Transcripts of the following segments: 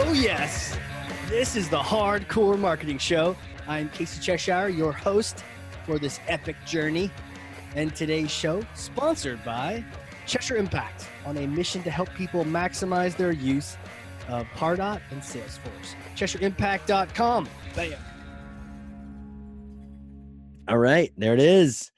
Oh, yes. This is the Hard Corps Marketing Show. I'm Casey Cheshire, your host for this epic journey. And today's show, sponsored by Cheshire Impact, on a mission to help people maximize their use of Pardot and Salesforce. CheshireImpact.com. Bam. All right, there it is.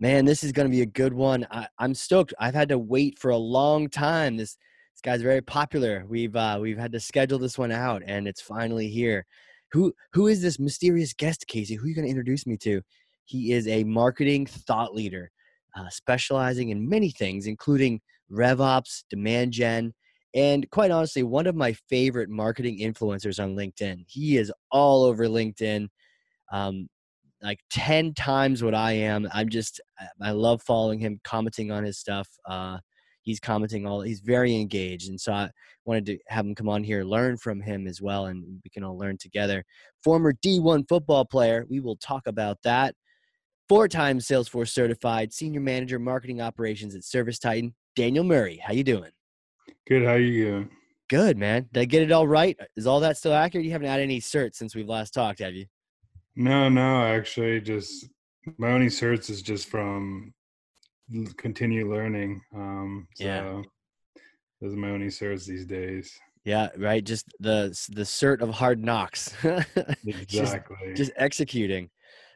Man, this is going to be a good one. I, I'm stoked. I've had to wait for a long time. This this guy's very popular. We've uh, we've had to schedule this one out, and it's finally here. Who who is this mysterious guest, Casey? Who are you going to introduce me to? He is a marketing thought leader, uh, specializing in many things, including RevOps, demand gen, and quite honestly, one of my favorite marketing influencers on LinkedIn. He is all over LinkedIn. Um, like 10 times what I am. I'm just, I love following him, commenting on his stuff. Uh, he's commenting all, he's very engaged. And so I wanted to have him come on here, learn from him as well, and we can all learn together. Former D1 football player, we will talk about that. Four times Salesforce certified, senior manager marketing operations at ServiceTitan, Daniel Murray. How you doing? Good. How you doing? Good, man. Did I get it all right? Is all that still accurate? You haven't had any certs since we've last talked, have you? No, no, actually, just my only certs is just from continue learning. Um, so yeah, those are my only certs these days. Yeah, right. Just the the cert of hard knocks. exactly. just, just, executing.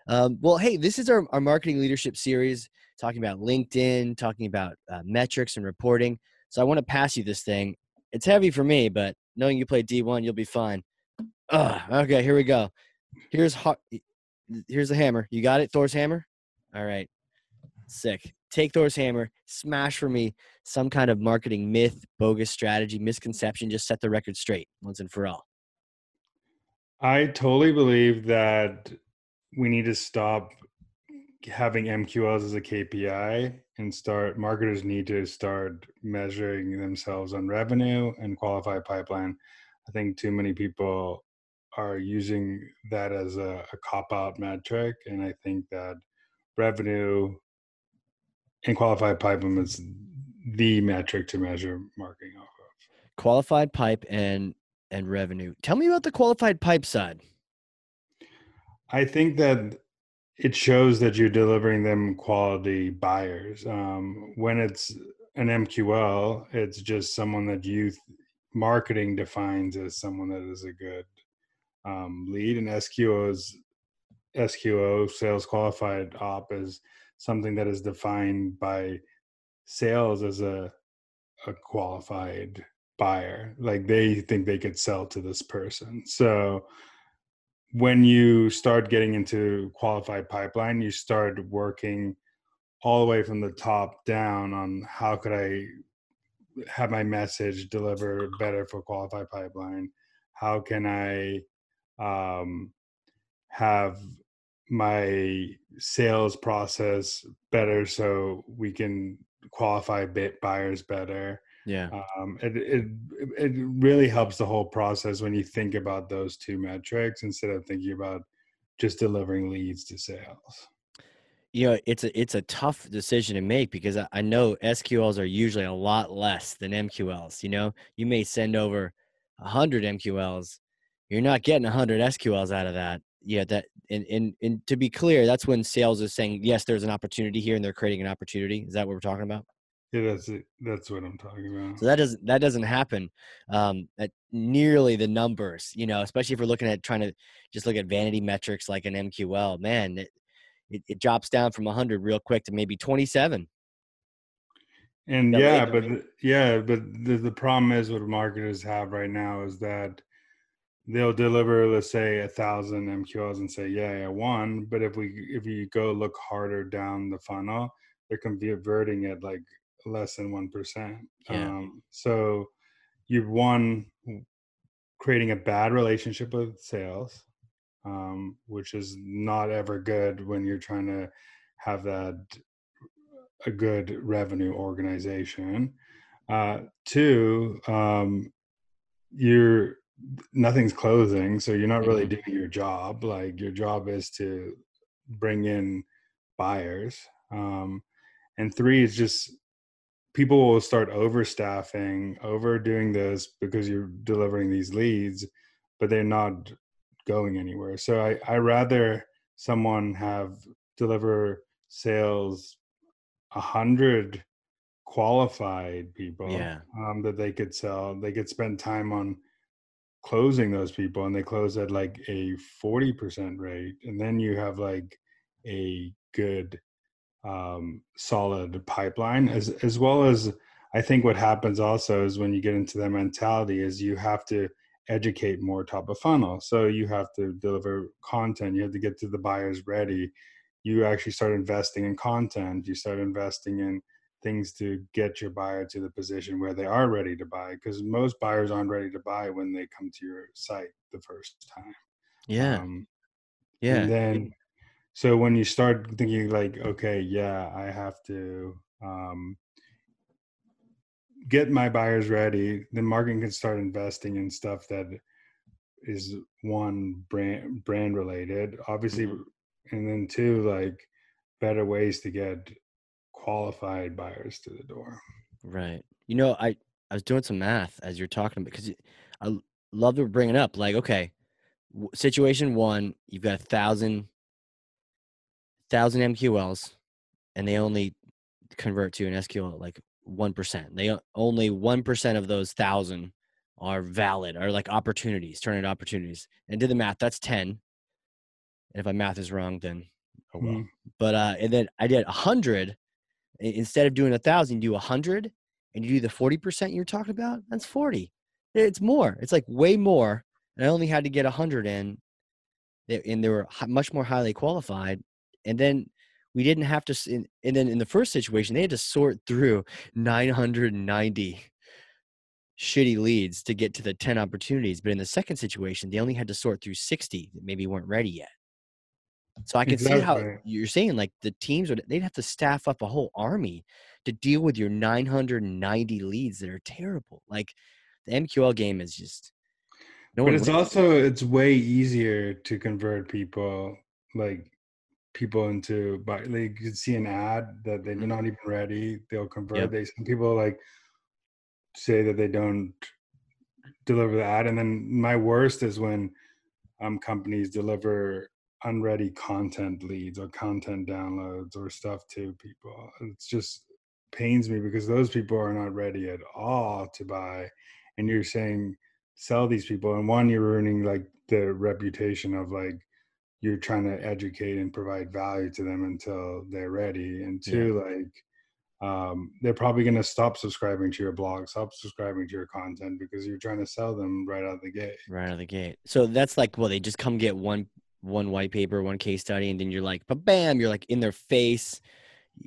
Um, well, hey, this is our, our marketing leadership series, talking about LinkedIn, talking about uh, metrics and reporting. So I want to pass you this thing. It's heavy for me, but knowing you play D1, you'll be fine. Ugh, okay, here we go. Here's here's the hammer. You got it, Thor's hammer. All right, sick. Take Thor's hammer. Smash for me some kind of marketing myth, bogus strategy, misconception. Just set the record straight once and for all. I totally believe that we need to stop having MQLs as a KPI and start marketers need to start measuring themselves on revenue and qualified pipeline. I think too many people are using that as a, a cop out metric. And I think that revenue and qualified pipeline is the metric to measure marketing off of. Qualified pipe and and revenue. Tell me about the qualified pipe side. I think that it shows that you're delivering them quality buyers. Um, when it's an MQL, it's just someone that you marketing defines as someone that is a good um, lead, and SQO is SQO sales qualified op is something that is defined by sales as a a qualified buyer. Like they think they could sell to this person. So when you start getting into qualified pipeline, you start working all the way from the top down on how could I have my message deliver better for qualified pipeline? How can I um, have my sales process better so we can qualify bit buyers better. Yeah. Um, it, it it really helps the whole process when you think about those two metrics instead of thinking about just delivering leads to sales. You know it's a it's a tough decision to make because I, I know sqls are usually a lot less than mqls you know? You may send over 100 mqls you're not getting 100 SQLs out of that. Yeah, that and, and and to be clear, that's when sales is saying yes, there's an opportunity here, and they're creating an opportunity. Is that what we're talking about? Yeah, that's it. That's what I'm talking about. So that doesn't that doesn't happen um, at nearly the numbers, you know. Especially if we're looking at trying to just look at vanity metrics like an MQL. Man, it it, it drops down from 100 real quick to maybe 27. And yeah, but yeah, but the the problem is what marketers have right now is that they'll deliver let's say a thousand mqls and say yeah yeah one. But if we if you go look harder down the funnel they're converting at like less than one percent. Yeah. um, so you've one creating a bad relationship with sales um, which is not ever good when you're trying to have that a good revenue organization. Uh, two um, you're nothing's closing so you're not really doing your job like your job is to bring in buyers um, and three is just people will start overstaffing, overdoing this because you're delivering these leads, but they're not going anywhere. So I I rather someone have deliver sales a hundred qualified people Yeah. um, that they could sell. They could spend time on closing those people, and they close at like a forty percent rate, and then you have like a good um, solid pipeline as as well as I think what happens also is when you get into that mentality is you have to educate more top of funnel. So you have to deliver content, you have to get to the buyers ready. You actually start investing in content, you start investing in things to get your buyer to the position where they are ready to buy because most buyers aren't ready to buy when they come to your site the first time. Yeah. Um, yeah. and then so when you start thinking like okay yeah i have to um, get my buyers ready then marketing can start investing in stuff that is one brand brand related obviously Mhm. and then two like better ways to get qualified buyers to the door Right. You know, I I was doing some math as you're talking because I love to bring it up. Like, okay, situation one, you've got a thousand thousand MQLs, and they only convert to an SQL like one percent. They only one percent of those thousand are valid, are like opportunities, turn into opportunities. And did the math, that's ten. And if my math is wrong, then oh well. Mhm. But uh, and then I did a hundred instead of doing a thousand, do a hundred, and you do the forty percent you're talking about. That's forty. It's more. It's like way more. And I only had to get a hundred in, and they were much more highly qualified. And then we didn't have to. And and then in the first situation, they had to sort through nine hundred and ninety shitty leads to get to the 10 opportunities but in the second situation they only had to sort through 60 that maybe weren't ready yet so i can see how you're saying like the teams would they'd have to staff up a whole army to deal with your 990 leads that are terrible like the mql game is just no but it's also it's way easier to convert people like people into but like you could see an ad that they're Mhm. not even ready they'll convert Yep. they some people like say that they don't deliver the ad and then my worst is when um companies deliver unready content leads or content downloads or stuff to people. It just pains me because those people are not ready at all to buy and you're saying sell these people and one you're ruining like the reputation of like you're trying to educate and provide value to them until they're ready and Yeah. two like um, they're probably going to stop subscribing to your blog stop subscribing to your content because you're trying to sell them right out of the gate right out of the gate so that's like well they just come get one one white paper one case study and then you're like but bam you're like in their face.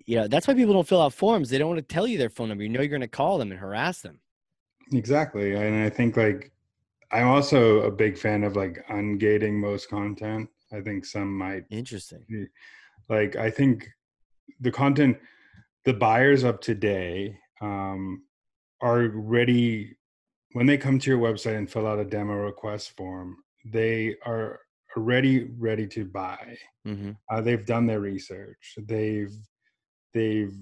You know that's why people don't fill out forms. They don't want to tell you their phone number. You know you're going to call them and harass them. Exactly and i think like i'm also a big fan of like ungating most content. I think some might interesting. like i think the content the buyers of today um, are ready when they come to your website and fill out a demo request form they are already ready to buy. Hmm uh, they've done their research. They've they've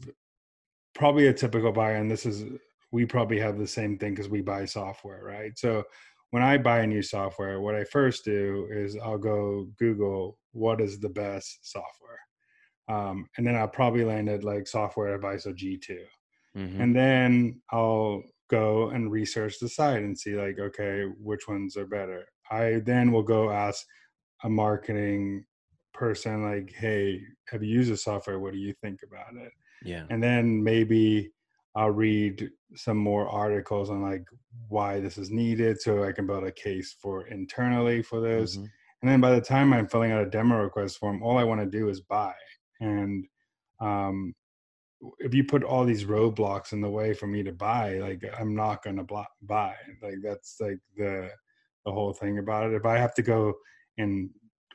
probably a typical buyer and this is we probably have the same thing because we buy software right? So when i buy a new software what i first do is i'll go google what is the best software? Um, and then i'll probably land at like software advice or g2 hmm and then i'll go and research the site and see like okay which ones are better? I then will go ask a marketing person like hey have you used the software? What do you think about it? Yeah. And then maybe i'll read some more articles on like why this is needed so i can build a case for internally for this Mhm. and then by the time i'm filling out a demo request form all i want to do is buy. And um, if you put all these roadblocks in the way for me to buy like i'm not going to buy. Like that's like the the whole thing about it. If i have to go and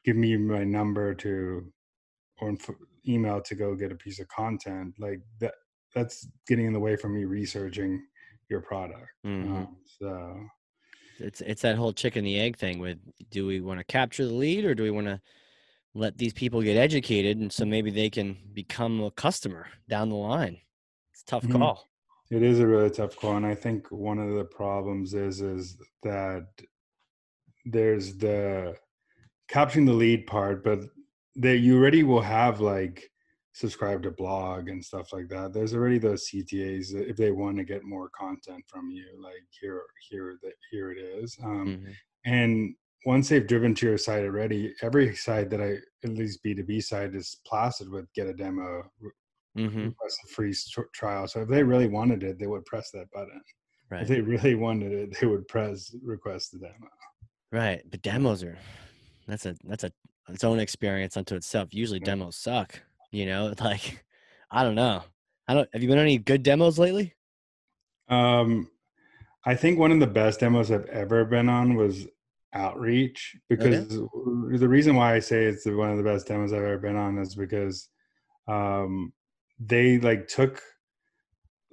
give me my number to or inf- email to go get a piece of content like that that's getting in the way from me researching your product Mhm. um, so it's it's that whole chicken the egg thing with do we want to capture the lead or do we want to let these people get educated and so maybe they can become a customer down the line it's a tough Mhm. call It is a really tough call, and I think one of the problems is is that there's the capturing the lead part, but that you already will have like subscribe to blog and stuff like that. There's already those CTAs if they want to get more content from you, like here, here, that here it is. Um, mm-hmm. And once they've driven to your site already, every site that I at least B two B site is plastered with get a demo, mm-hmm. request a free trial. So if they really wanted it, they would press that button. Right. If they really wanted it, they would press request the demo. Right, but demos are that's a that's a its own experience unto itself. Usually yeah. demos suck. You know, like I don't know. I don't. Have you been on any good demos lately? Um, I think one of the best demos I've ever been on was Outreach because okay. the reason why I say it's one of the best demos I've ever been on is because um, they like took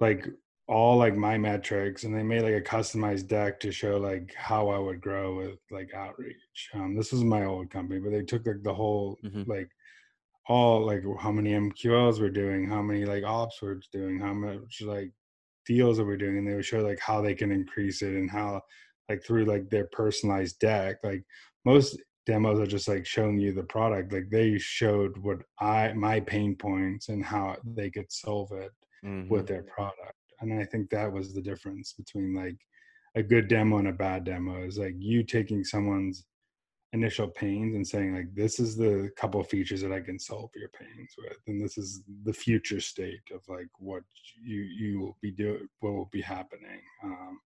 like all like my metrics and they made like a customized deck to show like how I would grow with like outreach. Um, this was my old company, but they took like the whole mm-hmm. like all like how many MQLs we're doing, how many like ops we're doing, how much like deals that we're doing, and they would show like how they can increase it and how like through like their personalized deck. Like most demos are just like showing you the product. Like they showed what I my pain points and how they could solve it mm-hmm. with their product and i think that was the difference between like a good demo and a bad demo is like you taking someone's initial pains and saying like this is the couple of features that i can solve your pains with and this is the future state of like what you you will be doing what will be happening. Um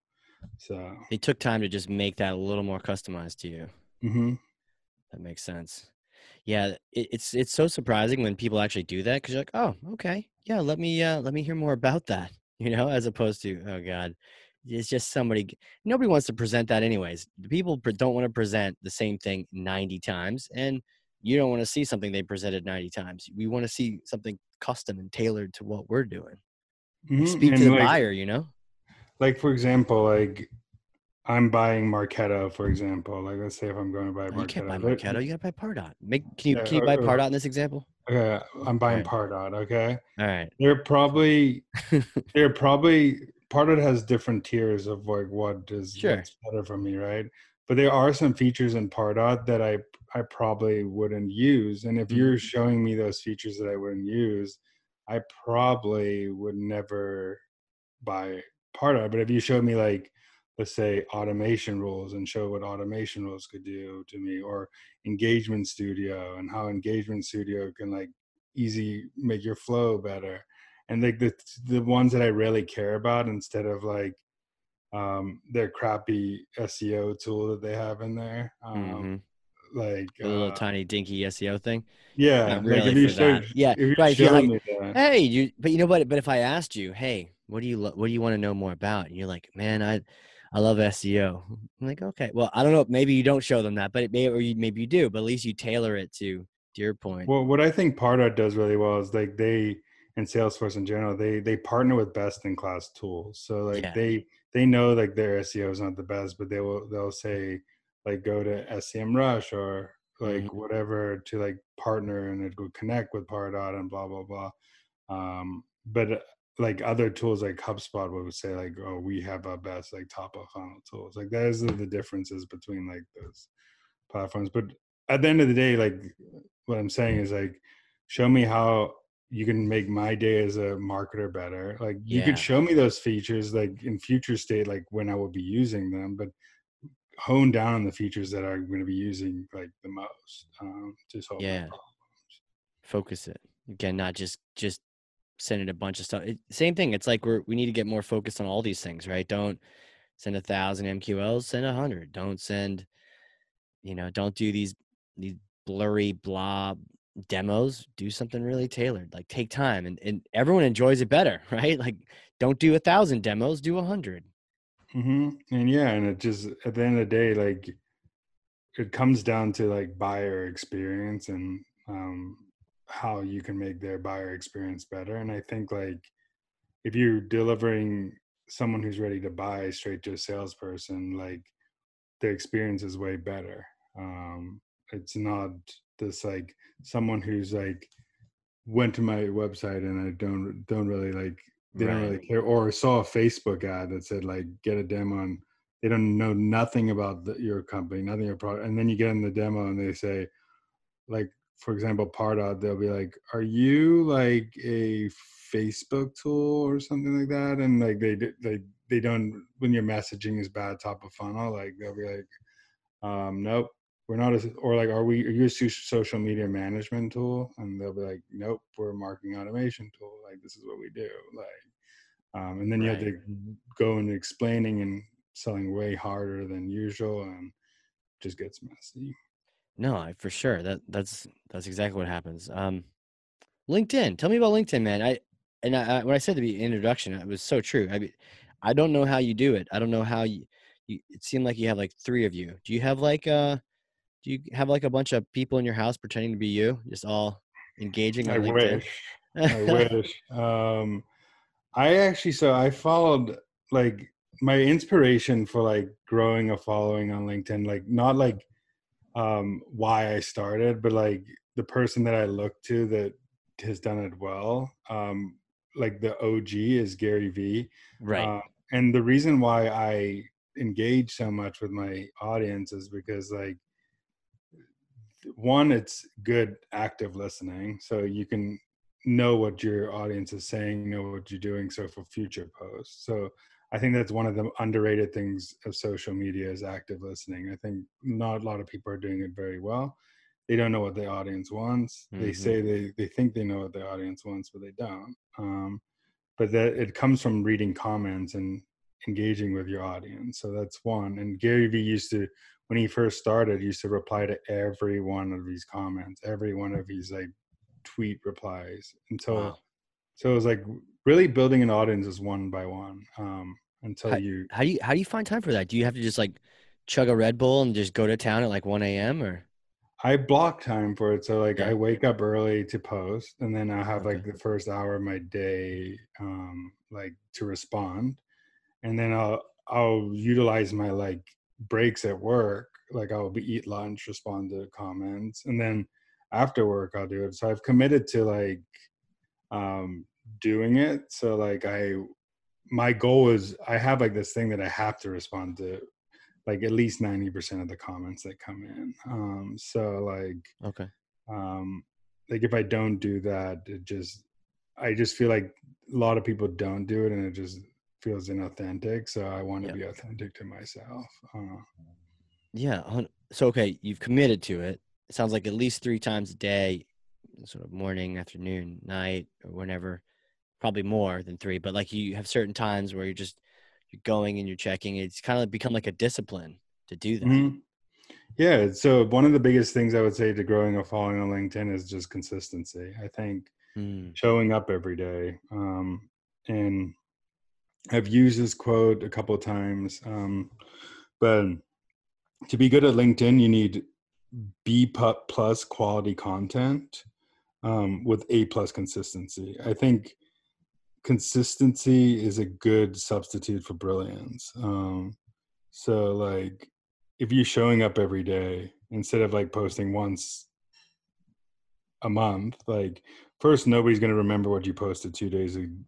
so they took time to just make that a little more customized to you. Mm-hmm. that makes sense. Yeah it, it's it's so surprising when people actually do that because you're like oh okay. Yeah let me uh let me hear more about that you know, as opposed to, oh God, it's just somebody, nobody wants to present that anyways. People don't want to present the same thing 90 times. And you don't want to see something they presented 90 times. We want to see something custom and tailored to what we're doing. Mm-hmm. Speak and to the like, buyer, you know? Like, for example, like I'm buying Marketo, for example. Like, let's say if I'm going to buy Marketo. You can't buy Marketo. You got to buy Pardot. Make can you yeah, can you buy Pardot in this example? Okay, I'm buying right. Pardot. Okay. All right. They're probably they're probably Pardot has different tiers of like what is sure. better for me, right? But there are some features in Pardot that I I probably wouldn't use, and if mm-hmm. you're showing me those features that I wouldn't use, I probably would never buy Pardot. But if you showed me like let's say automation rules and show what automation rules could do to me or engagement studio and how engagement studio can like easy make your flow better. And like the the ones that i really care about instead of like um their crappy seo tool that they have in there um mm-hmm. like a little uh, tiny dinky seo thing? Yeah Not really like showed, yeah right like, hey you but you know what? But if i asked you hey what do you what do you want to know more about? And you're like man i I love SEO. I'm like, okay, well, I don't know. Maybe you don't show them that, but it may, or you, maybe you do, but at least you tailor it to, to your point. Well, what I think Pardot does really well is like they, and Salesforce in general, they, they partner with best in class tools. So like yeah. they, they know like their SEO is not the best, but they will, they'll say like, go to SEMrush or like mm-hmm. whatever to like partner and it will connect with Pardot and blah, blah, blah. Um, but like other tools like HubSpot would say like, oh, we have our best like top of funnel tools. Like those are the differences between like those platforms. But at the end of the day, like what I'm saying is like, show me how you can make my day as a marketer better. Like you could show me those features like in future state, like when I will be using them, but hone down on the features that I'm going to be using like the most um, to solve yeah. Focus it again, not just just sending a bunch of stuff. It, same thing. It's like we're we need to get more focused on all these things, right? Don't send a thousand MQLs. Send a hundred. Don't send, you know, don't do these these blurry blob demos. Do something really tailored. Like take time, and and everyone enjoys it better, right? Like don't do a thousand demos. Do a 100 mm-hmm. And yeah, and it just at the end of the day, like it comes down to like buyer experience and um how you can make their buyer experience better. And I think like if you're delivering someone who's ready to buy straight to a salesperson, like the experience is way better. Um, it's not this like someone who's like went to my website and I don't don't really like they don't really care or saw a facebook ad that said like get a demo and they don't know nothing about the, your company nothing your product and then you get in the demo and they say like for example pardot they'll be like are you like a facebook tool or something like that? And like they they they don't when your messaging is bad top of funnel like they'll be like um nope we're not a or like are we are you a social media management tool? And they'll be like nope we're a marketing automation tool like this is what we do like um and then you have to go and explaining and selling way harder than usual and just gets messy No, I, for sure. That that's that's exactly what happens. Um, LinkedIn. Tell me about LinkedIn, man. I and I, I, when I said the be introduction, it was so true. I mean, I don't know how you do it. I don't know how you. you it seemed like you have like three of you. Do you have like uh, do you have like a bunch of people in your house pretending to be you, just all engaging on i LinkedIn? wish I wish. Um, I actually so I followed like my inspiration for like growing a following on LinkedIn, like not like um why I started, but like the person that I look to that has done it well. Um, like the OG is Gary Vee. right. Uh, and the reason why I engage so much with my audience is because like one it's good active listening so you can know what your audience is saying know what you're doing so for future posts so i think that's one of the underrated things of social media is active listening. I think not a lot of people are doing it very well. They don't know what the audience wants. They Mhm. say they, they think they know what the audience wants but they don't. Um, but that it comes from reading comments and engaging with your audience. So that's one. And gary vee used to when he first started used to reply to every one of these comments every one of his like tweet replies. Until Wow. so it was like really building an audience is one by one. Um until you How do you how do you find time for that? Do you have to just like chug a Red Bull and just go to town at like one a.m. or? I block time for it. So like Yeah. I wake up early to post and then I have like the first hour of my day um like to respond. And then I'll I'll utilize my like breaks at work. Like I'll be eat lunch, respond to comments, and then after work I'll do it. So I've committed to like um doing it. So like I my goal is I have like this thing that I have to respond to like at least 90% of the comments that come in. Um so like Okay. um like if i don't do that it just i just feel like a lot of people don't do it and it just feels inauthentic so i want to Yeah. be authentic to myself uh, Yeah. So okay, you've committed to it. It sounds like at least three times a day, sort of morning, afternoon, night, or whenever. Probably more than three, but like you have certain times where you're just you're going and you're checking. It's kind of become like a discipline to do that. mhm. yeah so one of the biggest things i would say to growing a following on linkedin is just consistency i think Mm, showing up every day um and i've used this quote a couple of times um but to be good at linkedin you need b plus quality content um, with a plus consistency i think consistency is a good substitute for brilliance um, so like if you're showing up every day instead of like posting once a month like first nobody's going to remember what you posted two days ag-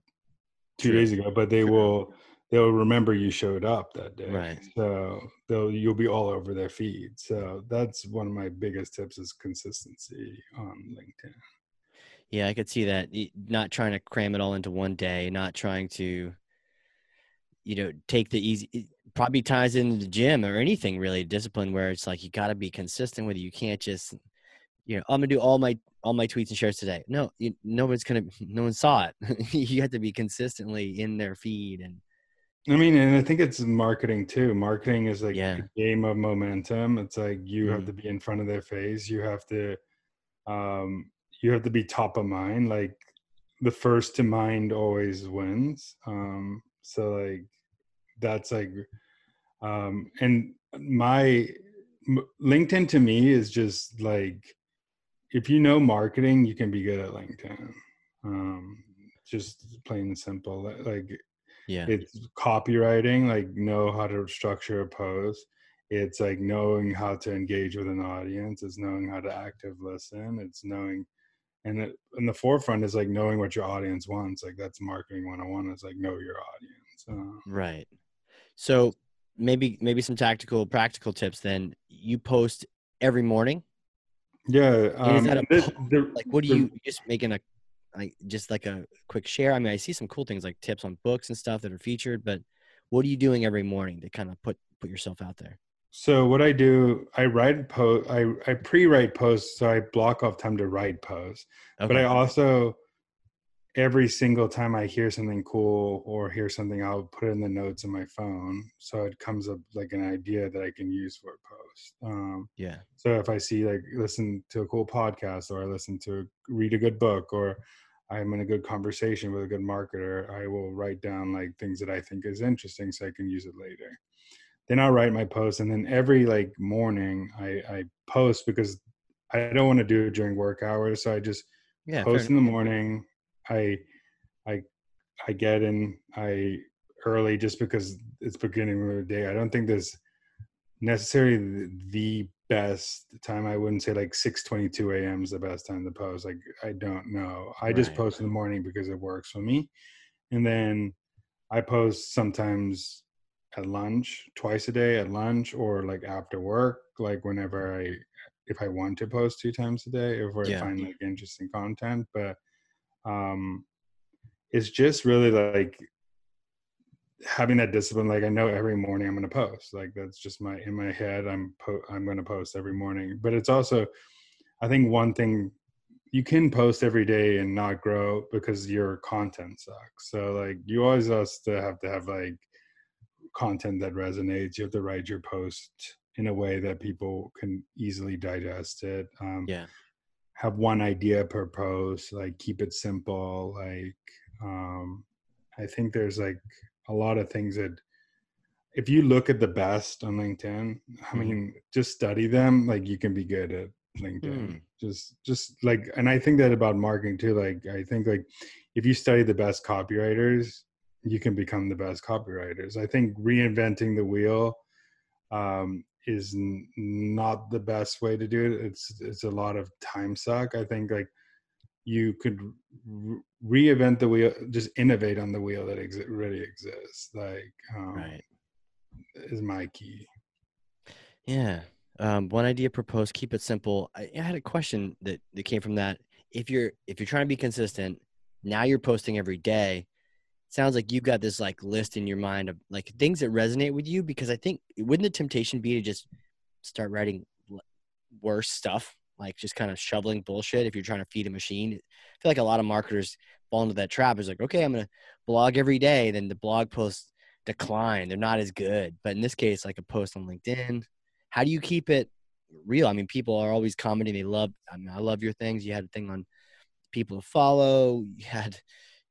two True. days ago but they True. will they'll remember you showed up that day Right. so they'll you'll be all over their feed so that's one of my biggest tips is consistency on linkedin Yeah, I could see that. Not trying to cram it all into one day, not trying to, you know, take the easy. It probably ties into the gym or anything really discipline where it's like you got to be consistent with it. You can't just, you know, I'm gonna do all my all my tweets and shares today. No, you, nobody's gonna. No one saw it. you have to be consistently in their feed and I mean, and I think it's marketing too. Marketing is like Yeah. a game of momentum. It's like you have Mhm. to be in front of their face. You have to, um, you have to be top of mind. Like the first to mind always wins. Um, so like that's like, um, and my m- LinkedIn to me is just like if you know marketing, you can be good at LinkedIn. Um, just plain and simple. Like yeah, it's copywriting like know how to structure a post it's like knowing how to engage with an audience it's knowing how to active listen it's knowing and it, in the forefront is like knowing what your audience wants like that's marketing 101 it's like know your audience uh, right. So maybe maybe some tactical practical tips then. You post every morning? Yeah um, is that a the- the- like what do the- you just making a like just like a quick share? I mean i see some cool things like tips on books and stuff that are featured but what are you doing every morning to kind of put put yourself out there So what I do, I write post, I, I pre-write posts, so I block off time to write posts. But I also, every single time I hear something cool or hear something, I'll put it in the notes in my phone, so it comes up like an idea that I can use for a post. Um, yeah so if I see like listen to a cool podcast or I listen to read a good book or I'm in a good conversation with a good marketer, I will write down like things that I think is interesting so I can use it later. Then I'll write my post and then every like morning I, I post because I don't want to do it during work hours. So I just yeah post in the morning. I I I get in I early just because it's beginning of the day. I don't think there's necessarily the, best time. I wouldn't say like six twenty two a.m. is the best time to post. Like I don't know. I just post in the morning because it works for me, and then I post sometimes at lunch, twice a day at lunch, or like after work, like whenever I if I want to post two times a day, if I Yeah. find like interesting content. But um it's just really like having that discipline like i know every morning i'm going to post like that's just my in my head i'm po- i'm going to post every morning but it's also i think one thing you can post every day and not grow because your content sucks so like you always have to have to have like content that resonates you have to write your post in a way that people can easily digest it um, yeah have one idea per post like keep it simple like um i think there's like a lot of things that if you look at the best on linkedin i Mhm. mean just study them like you can be good at linkedin Hmm. just just like and i think that about marketing too like i think like if you study the best copywriters you can become the best copywriters i think reinventing the wheel um is n- not the best way to do it it's it's a lot of time suck i think like you could re- reinvent the wheel just innovate on the wheel that exi- already exists like um, right is my key Yeah. Um, one idea proposed, keep it simple. I, I had a question that, that came from that. If you're if you're trying to be consistent, now you're posting every day. Sounds like you've got this like list in your mind of like things that resonate with you because I think wouldn't the temptation be to just start writing worse stuff, like just kind of shoveling bullshit if you're trying to feed a machine. I feel like a lot of marketers fall into that trap. Is like, okay, I'm gonna blog every day, then the blog posts decline. They're not as good. But in this case, like a post on LinkedIn, how do you keep it real? I mean, people are always commenting. They love. I mean, I love your things. You had a thing on people to follow. You had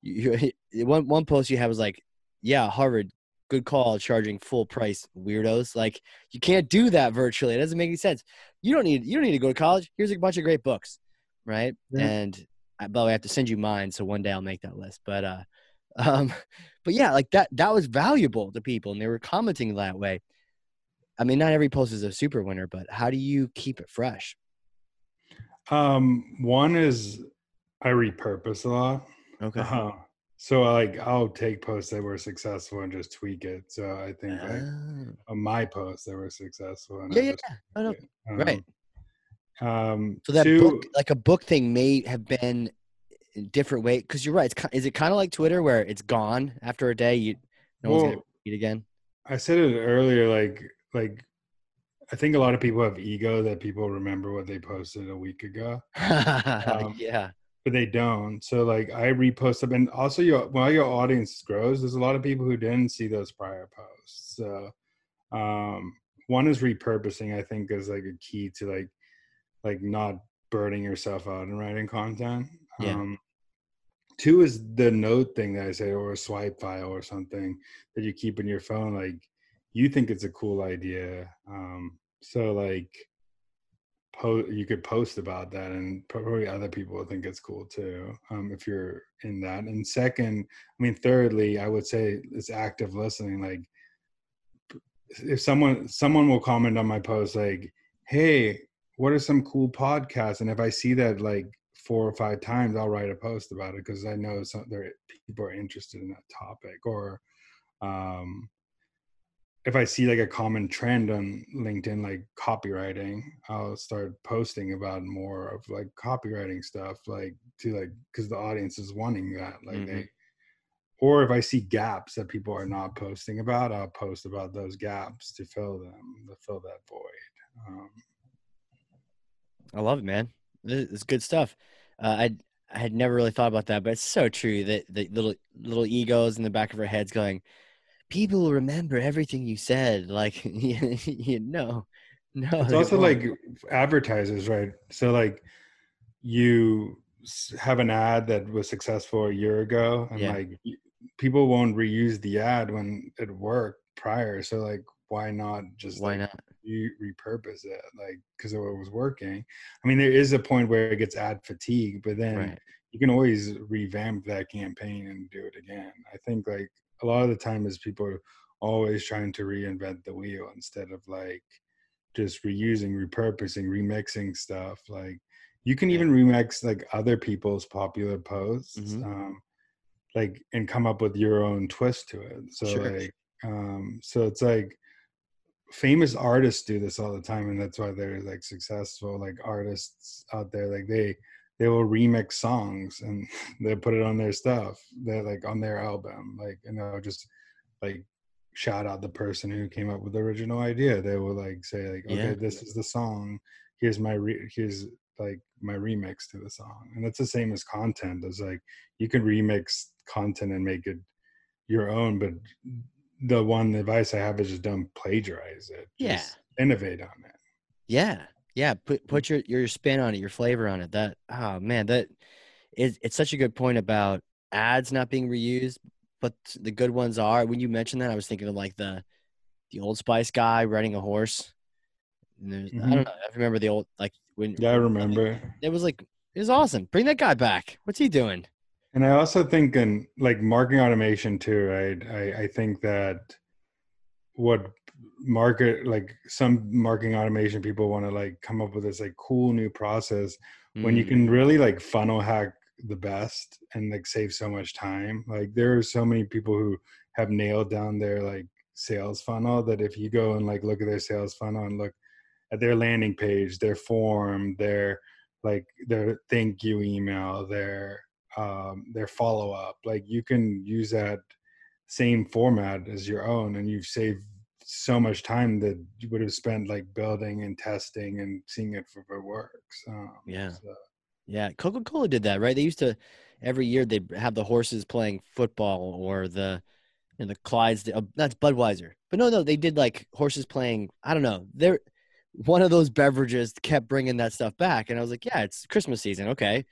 you, one one post you had was like, yeah, Harvard, good call, charging full price weirdos. Like you can't do that virtually. It doesn't make any sense. You don't need you don't need to go to college. Here's a bunch of great books, right? Yeah. And I, by the way, I have to send you mine, so one day I'll make that list. But uh, um, but yeah, like that that was valuable to people, and they were commenting that way. I mean, not every post is a super winner, but how do you keep it fresh? um one is i repurpose a lot Okay. uh, so like i'll take posts that were successful and just tweak it so i think like Ah. on my posts that were successful and Yeah, yeah, just yeah. I know. tweak it. right. um, um So that two- book, like a book thing, may have been different way. Because you're right. It's is it kind of like Twitter where it's gone after a day? You no one's gonna Well, read again. I said it earlier, like like I think a lot of people have ego that people remember what they posted a week ago, Um, yeah. But they don't. So like I repost them, and also your while your audience grows, there's a lot of people who didn't see those prior posts. So um, one is repurposing. I think is like a key to like like not burning yourself out and writing content. Yeah. Um, two is the note thing that I say, or a swipe file or something that you keep in your phone. Like you think it's a cool idea. Um, so like you could post about that and probably other people will think it's cool too. Um, if you're in that. And second, I mean, thirdly, I would say it's active listening. Like if someone, someone will comment on my post like, Hey, what are some cool podcasts? And if I see that like four or five times, I'll write a post about it because I know some there people are interested in that topic. Or um, if I see like a common trend on LinkedIn, like copywriting, I'll start posting about more of like copywriting stuff, like to like because the audience is wanting that. Like mm-hmm. they, or if I see gaps that people are not posting about, I'll post about those gaps to fill them, to fill that void. Um, I love it, man. This it's good stuff. Uh, I I had never really thought about that, but it's so true that the little little egos in the back of our heads going, people will remember everything you said. Like you, you know, no. It's also won't. like advertisers, right? So like you have an ad that was successful a year ago, and yeah. like people won't reuse the ad when it worked prior. So like, why not just why like, not you repurpose it like because it was working i mean there is a point where it gets ad fatigue but then right. you can always revamp that campaign and do it again i think like a lot of the time is people are always trying to reinvent the wheel instead of like just reusing repurposing remixing stuff like you can even remix like other people's popular posts mm-hmm. um like and come up with your own twist to it so sure. like um so it's like famous artists do this all the time and that's why they're like successful like artists out there like they they will remix songs and they put it on their stuff they're like on their album like and they'll just like shout out the person who came up with the original idea they will like say like okay yeah. this is the song here's my re- here's like my remix to the song and it's the same as content it's like you can remix content and make it your own but the one advice I have is just don't plagiarize it. Yeah. Just innovate on it. Yeah. Yeah. Put mm. put your your spin on it, your flavor on it. That oh man, that is it's such a good point about ads not being reused, but the good ones are. When you mentioned that, I was thinking of like the the Old Spice guy riding a horse. Mm-hmm. I don't know. I remember the old like when. Yeah, I remember. It was like it was awesome. Bring that guy back. What's he doing? And I also think in like marketing automation too, right? I, I think that what market like some marketing automation people want to like come up with this like cool new process mm. when you can mm. really like funnel hack the best and like save so much time. Like there are so many people who have nailed down their like sales funnel that if you go and like look at their sales funnel and look at their landing page, their form, their like their thank you email, their um, their follow up. Like you can use that same format as your own, and you've saved so much time that you would have spent like building and testing and seeing if it works. Um, yeah, so. yeah. Coca Cola did that, right? They used to every year they have the horses playing football or the you know, the Clydes. Uh, that's Budweiser, but no, no, they did like horses playing. I don't know. They're one of those beverages kept bringing that stuff back, and I was like, yeah, it's Christmas season. Okay,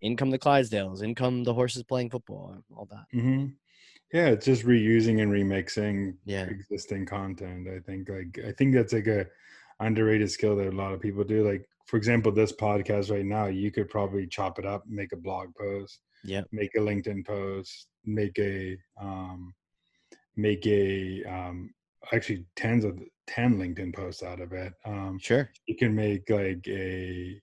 in come the Clydesdales, in come the horses playing football, and all that. Mm-hmm. Yeah, it's just reusing and remixing yeah. existing content. I think like I think that's like a underrated skill that a lot of people do. Like for example, this podcast right now, you could probably chop it up, make a blog post, yeah, make a LinkedIn post, make a um, make a um, actually tens of ten LinkedIn posts out of it. Um, sure, you can make like a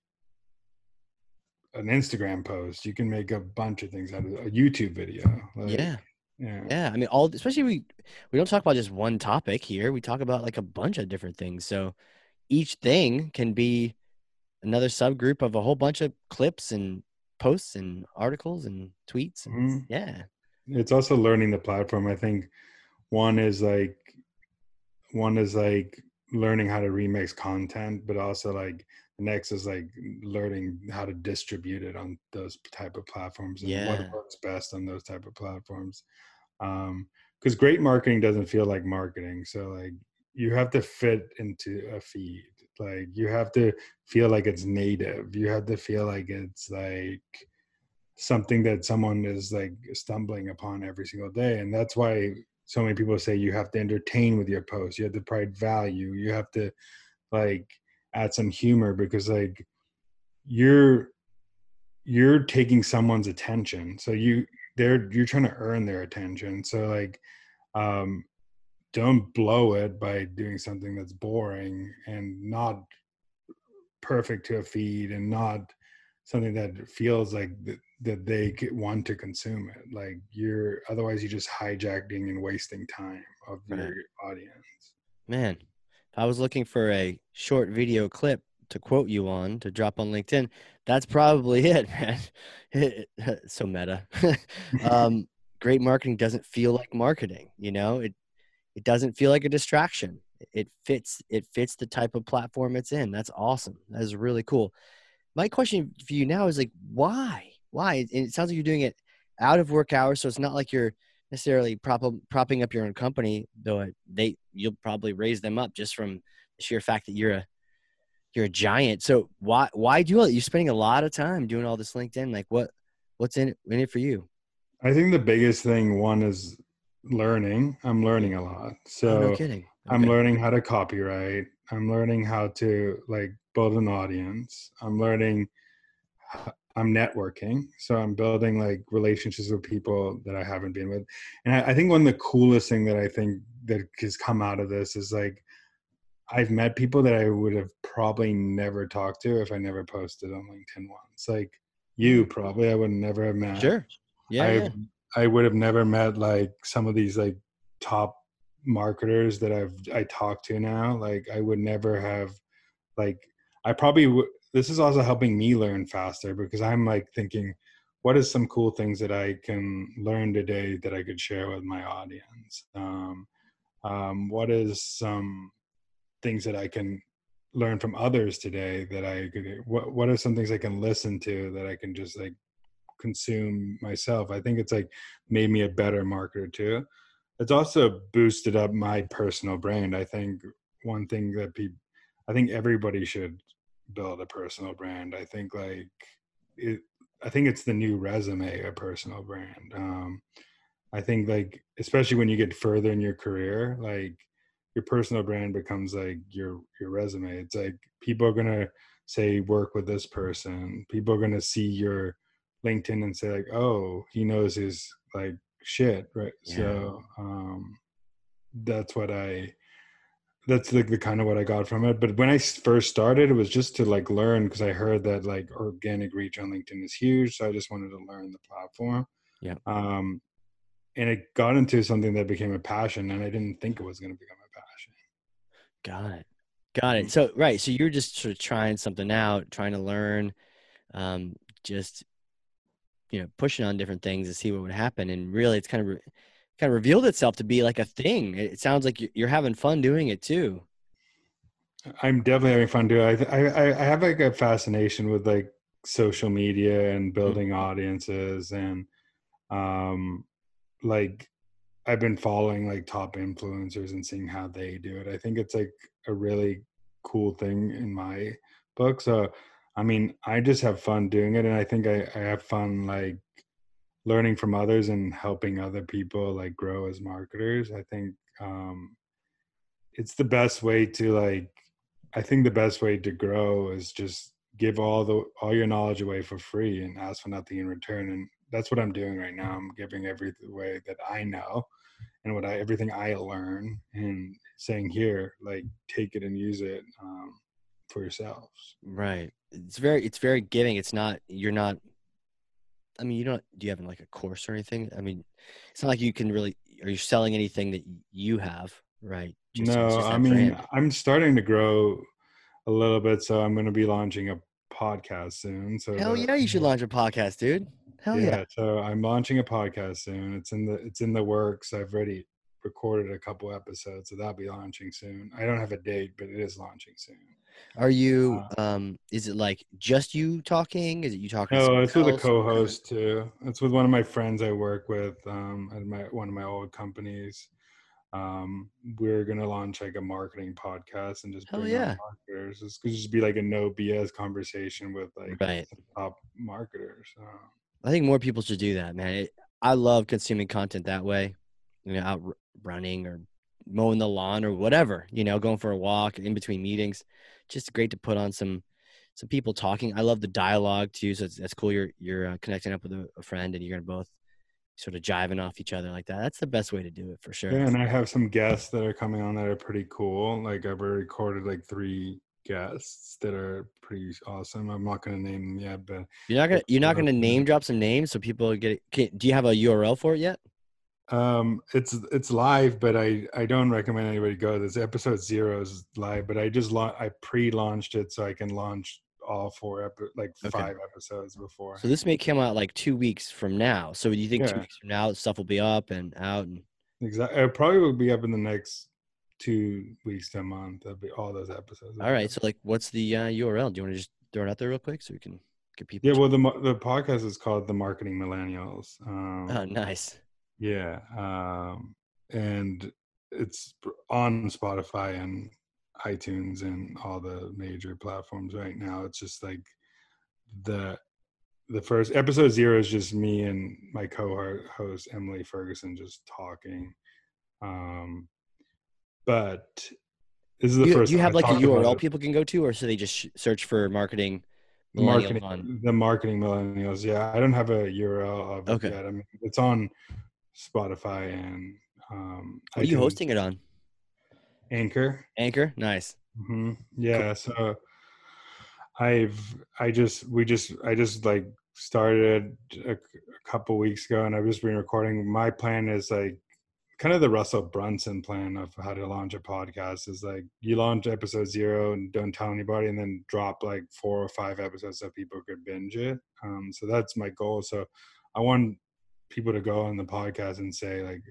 an Instagram post. You can make a bunch of things out of a YouTube video. Like, yeah. Yeah. yeah. I mean, all especially we we don't talk about just one topic here. We talk about like a bunch of different things. So each thing can be another subgroup of a whole bunch of clips and posts and articles and tweets. And mm-hmm. Yeah. It's also learning the platform. I think one is like one is like learning how to remix content, but also like next is like learning how to distribute it on those type of platforms and yeah. what works best on those type of platforms um because great marketing doesn't feel like marketing so like you have to fit into a feed like you have to feel like it's native you have to feel like it's like something that someone is like stumbling upon every single day and that's why so many people say you have to entertain with your posts you have to provide value you have to like add some humor because like you're you're taking someone's attention so you they're you're trying to earn their attention so like um don't blow it by doing something that's boring and not perfect to a feed and not something that feels like th- that they want to consume it. Like you're otherwise you're just hijacking and wasting time of right. your audience. Man, I was looking for a short video clip to quote you on to drop on LinkedIn, that's probably it, man. so meta. um, great marketing doesn't feel like marketing. You know, it it doesn't feel like a distraction. It fits it fits the type of platform it's in. That's awesome. That is really cool. My question for you now is like, why? Why? And it sounds like you're doing it out of work hours, so it's not like you're necessarily prop, propping up your own company, though they you'll probably raise them up just from the sheer fact that you're a you're a giant. So why why do it? You're spending a lot of time doing all this LinkedIn. Like what what's in it in it for you? I think the biggest thing one is learning. I'm learning a lot. So oh, no kidding. Okay. I'm learning how to copyright. I'm learning how to like build an audience. I'm learning I'm networking. So I'm building like relationships with people that I haven't been with. And I, I think one of the coolest thing that I think that has come out of this is like I've met people that I would have probably never talked to if I never posted on LinkedIn once. Like you mm. probably I would never have met. Sure. Yeah. I, yeah. I would have never met like some of these like top marketers that I've I talk to now. Like I would never have like I probably would this is also helping me learn faster because I'm like thinking, what is some cool things that I can learn today that I could share with my audience? Um, um, what is some things that I can learn from others today that I could? What What are some things I can listen to that I can just like consume myself? I think it's like made me a better marketer too. It's also boosted up my personal brand. I think one thing that people, I think everybody should build a personal brand. I think like it I think it's the new resume, a personal brand. Um I think like especially when you get further in your career, like your personal brand becomes like your your resume. It's like people are gonna say work with this person. People are gonna see your LinkedIn and say like, oh, he knows his like shit, right? Yeah. So um that's what I that's like the kind of what I got from it. But when I first started, it was just to like learn because I heard that like organic reach on LinkedIn is huge. So I just wanted to learn the platform. Yeah. Um, and it got into something that became a passion, and I didn't think it was going to become. Got it. Got it. So right. So you're just sort of trying something out, trying to learn, um, just you know, pushing on different things to see what would happen. And really, it's kind of kind of revealed itself to be like a thing. It sounds like you're having fun doing it too. I'm definitely having fun doing it. I, I, I have like a fascination with like social media and building mm-hmm. audiences and um like I've been following like top influencers and seeing how they do it. I think it's like a really cool thing in my book. So I mean, I just have fun doing it and I think I, I have fun like learning from others and helping other people like grow as marketers i think um it's the best way to like i think the best way to grow is just give all the all your knowledge away for free and ask for nothing in return and that's what i'm doing right now i'm giving every way that i know and what i everything i learn and saying here like take it and use it um, for yourselves right it's very it's very giving it's not you're not I mean, you don't. Do you have like a course or anything? I mean, it's not like you can really. Are you selling anything that you have, right? Just, no, I mean. I'm starting to grow a little bit, so I'm going to be launching a podcast soon. So hell that, yeah, you should launch a podcast, dude. Hell yeah, yeah. So I'm launching a podcast soon. It's in the it's in the works. I've already recorded a couple episodes, so that'll be launching soon. I don't have a date, but it is launching soon. Are you? Uh, um, is it like just you talking? Is it you talking? No, it's with a co-host too. It's with one of my friends I work with um, at my one of my old companies. Um, we're gonna launch like a marketing podcast and just bring yeah. marketers. It's gonna just be like a no BS conversation with like right. top marketers. I think more people should do that, man. It, I love consuming content that way. You know, out running or mowing the lawn or whatever. You know, going for a walk in between meetings just great to put on some some people talking. I love the dialogue too, so that's cool. You're you're uh, connecting up with a, a, friend, and you're both sort of jiving off each other like that. That's the best way to do it for sure. Yeah, and I have some guests that are coming on that are pretty cool. Like I've recorded like three guests that are pretty awesome. I'm not going to name them yet, but You're not gonna you're not gonna name drop some names so people get. Can, do you have a URL for it yet? um, it's it's live. But I I don't recommend anybody go. This episode zero is live, but I just la- I pre-launched it so I can launch all four epi- like Okay. five episodes before. So this may come out like two weeks from now. So do you think two weeks from now stuff will be up and out and Exactly. It probably will be up in the next two weeks to a month. That'll be all those episodes. all right. So like what's the uh, URL? Do you want to just throw it out there real quick so we can get people Yeah, well, the the podcast is called the Marketing Millennials. Um, Oh nice. Yeah, um, and it's on Spotify and iTunes and all the major platforms right now. It's just like the the first episode zero is just me and my co-host Emily Ferguson just talking. Um, but this is the you, first. you have I like a URL people can go to or so they just sh- search for marketing the marketing on the marketing millennials yeah. I don't have a url of it yet. I mean it's on spotify and um what are you hosting it on? anchor. Anchor? Nice. hmm yeah so i've i just we just i just like started a, a couple weeks ago and i've just been recording. My plan is like kind of the russell brunson plan of how to launch a podcast is like you launch episode zero and don't tell anybody and then drop like four or five episodes so people could binge it um, so that's my goal so i want people to go on the podcast and say like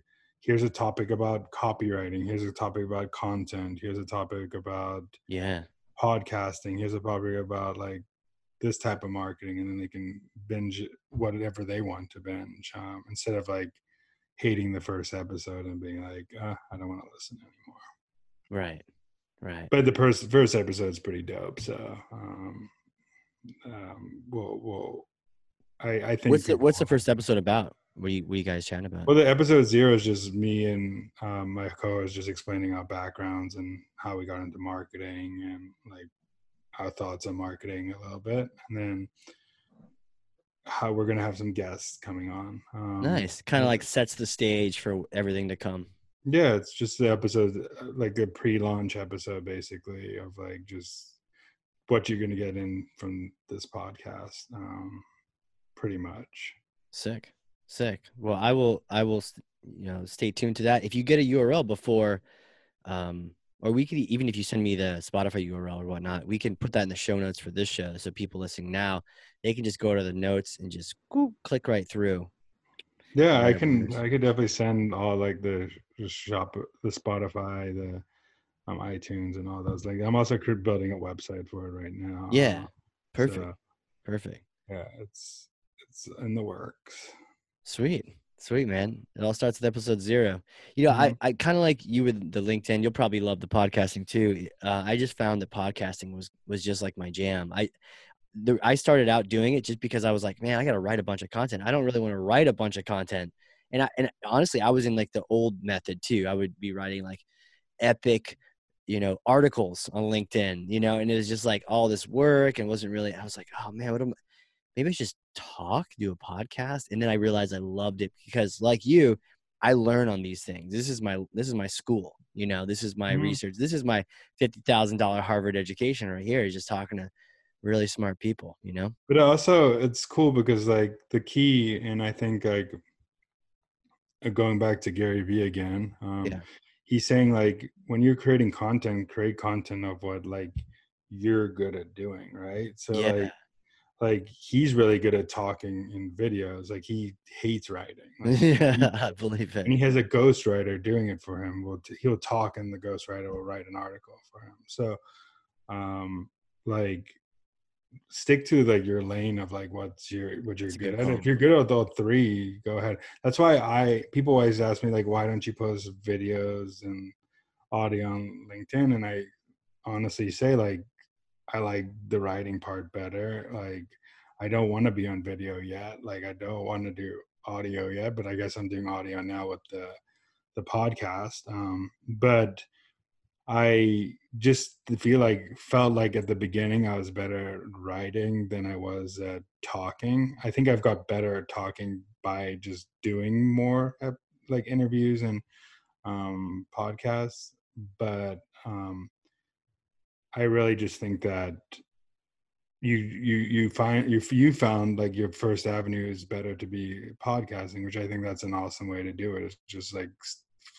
here's a topic about copywriting here's a topic about content here's a topic about Yeah. podcasting here's a topic about like this type of marketing and then they can binge whatever they want to binge um, instead of like hating the first episode and being like uh, i don't want to listen anymore Right. Right. but the first first episode is pretty dope so um um we'll we'll i i think What's the what's the first episode about? What are you, what are you guys chatting about? well the episode zero is just me and um, my co is just explaining our backgrounds and how we got into marketing and like our thoughts on marketing a little bit and then how we're gonna have some guests coming on um, nice. Kind of like sets the stage for everything to come. yeah it's just the episode uh, like a pre-launch episode basically of like just what you're gonna get in from this podcast um pretty much Sick. Sick. Well, I will I will you know stay tuned to that. If you get a URL before um or we could even if you send me the Spotify URL or whatnot, we can put that in the show notes for this show so people listening now, they can just go to the notes and just click right through. Yeah, I can. I could definitely send all like the the shop, the Spotify, the um, iTunes, and all those. Like, I'm also building a website for it right now. Yeah. uh, Perfect. so, Perfect. yeah, it's it's in the works. Sweet. Sweet, man. It all starts with episode zero. You know, I, Mhm. I kind of like you with the LinkedIn. You'll probably love the podcasting too. Uh, I just found that podcasting was was just like my jam. I the, I started out doing it just because I was like, man, I got to write a bunch of content. I don't really want to write a bunch of content. And I, and honestly, I was in like the old method too. I would be writing like epic, you know, articles on LinkedIn, you know, and it was just like all this work and wasn't really, I was like, oh man, what am maybe I should just talk, do a podcast. And then I realized I loved it because like you, I learn on these things. This is my this is my school. You know, this is my Mhm. research. This is my fifty thousand dollar Harvard education right here. Is just talking to really smart people. You know. But also, it's cool because like the key, and I think like uh, going back to Gary Vee again. Um, Yeah. He's saying like when you're creating content, create content of what like you're good at doing, right? So yeah. like like he's really good at talking in videos. Like he hates writing. Like, he- yeah. I believe it. and he has a ghostwriter doing it for him. Will he'll talk and the ghostwriter will write an article for him. So, um, like stick to like your lane of like what's your what you're That's good at. If you're good at all three, go ahead. That's why I people always ask me like, why don't you post videos and audio on LinkedIn? And I honestly say like, I like the writing part better. Like, I don't want to be on video yet. Like, I don't want to do audio yet, but I guess I'm doing audio now with the the podcast. Um, but I just feel like felt like at the beginning I was better at writing than I was at talking. I think I've got better at talking by just doing more like interviews and um, podcasts. But um, I really just think that you you you find you you found like your first avenue is better to be podcasting, which I think that's an awesome way to do it. It's just like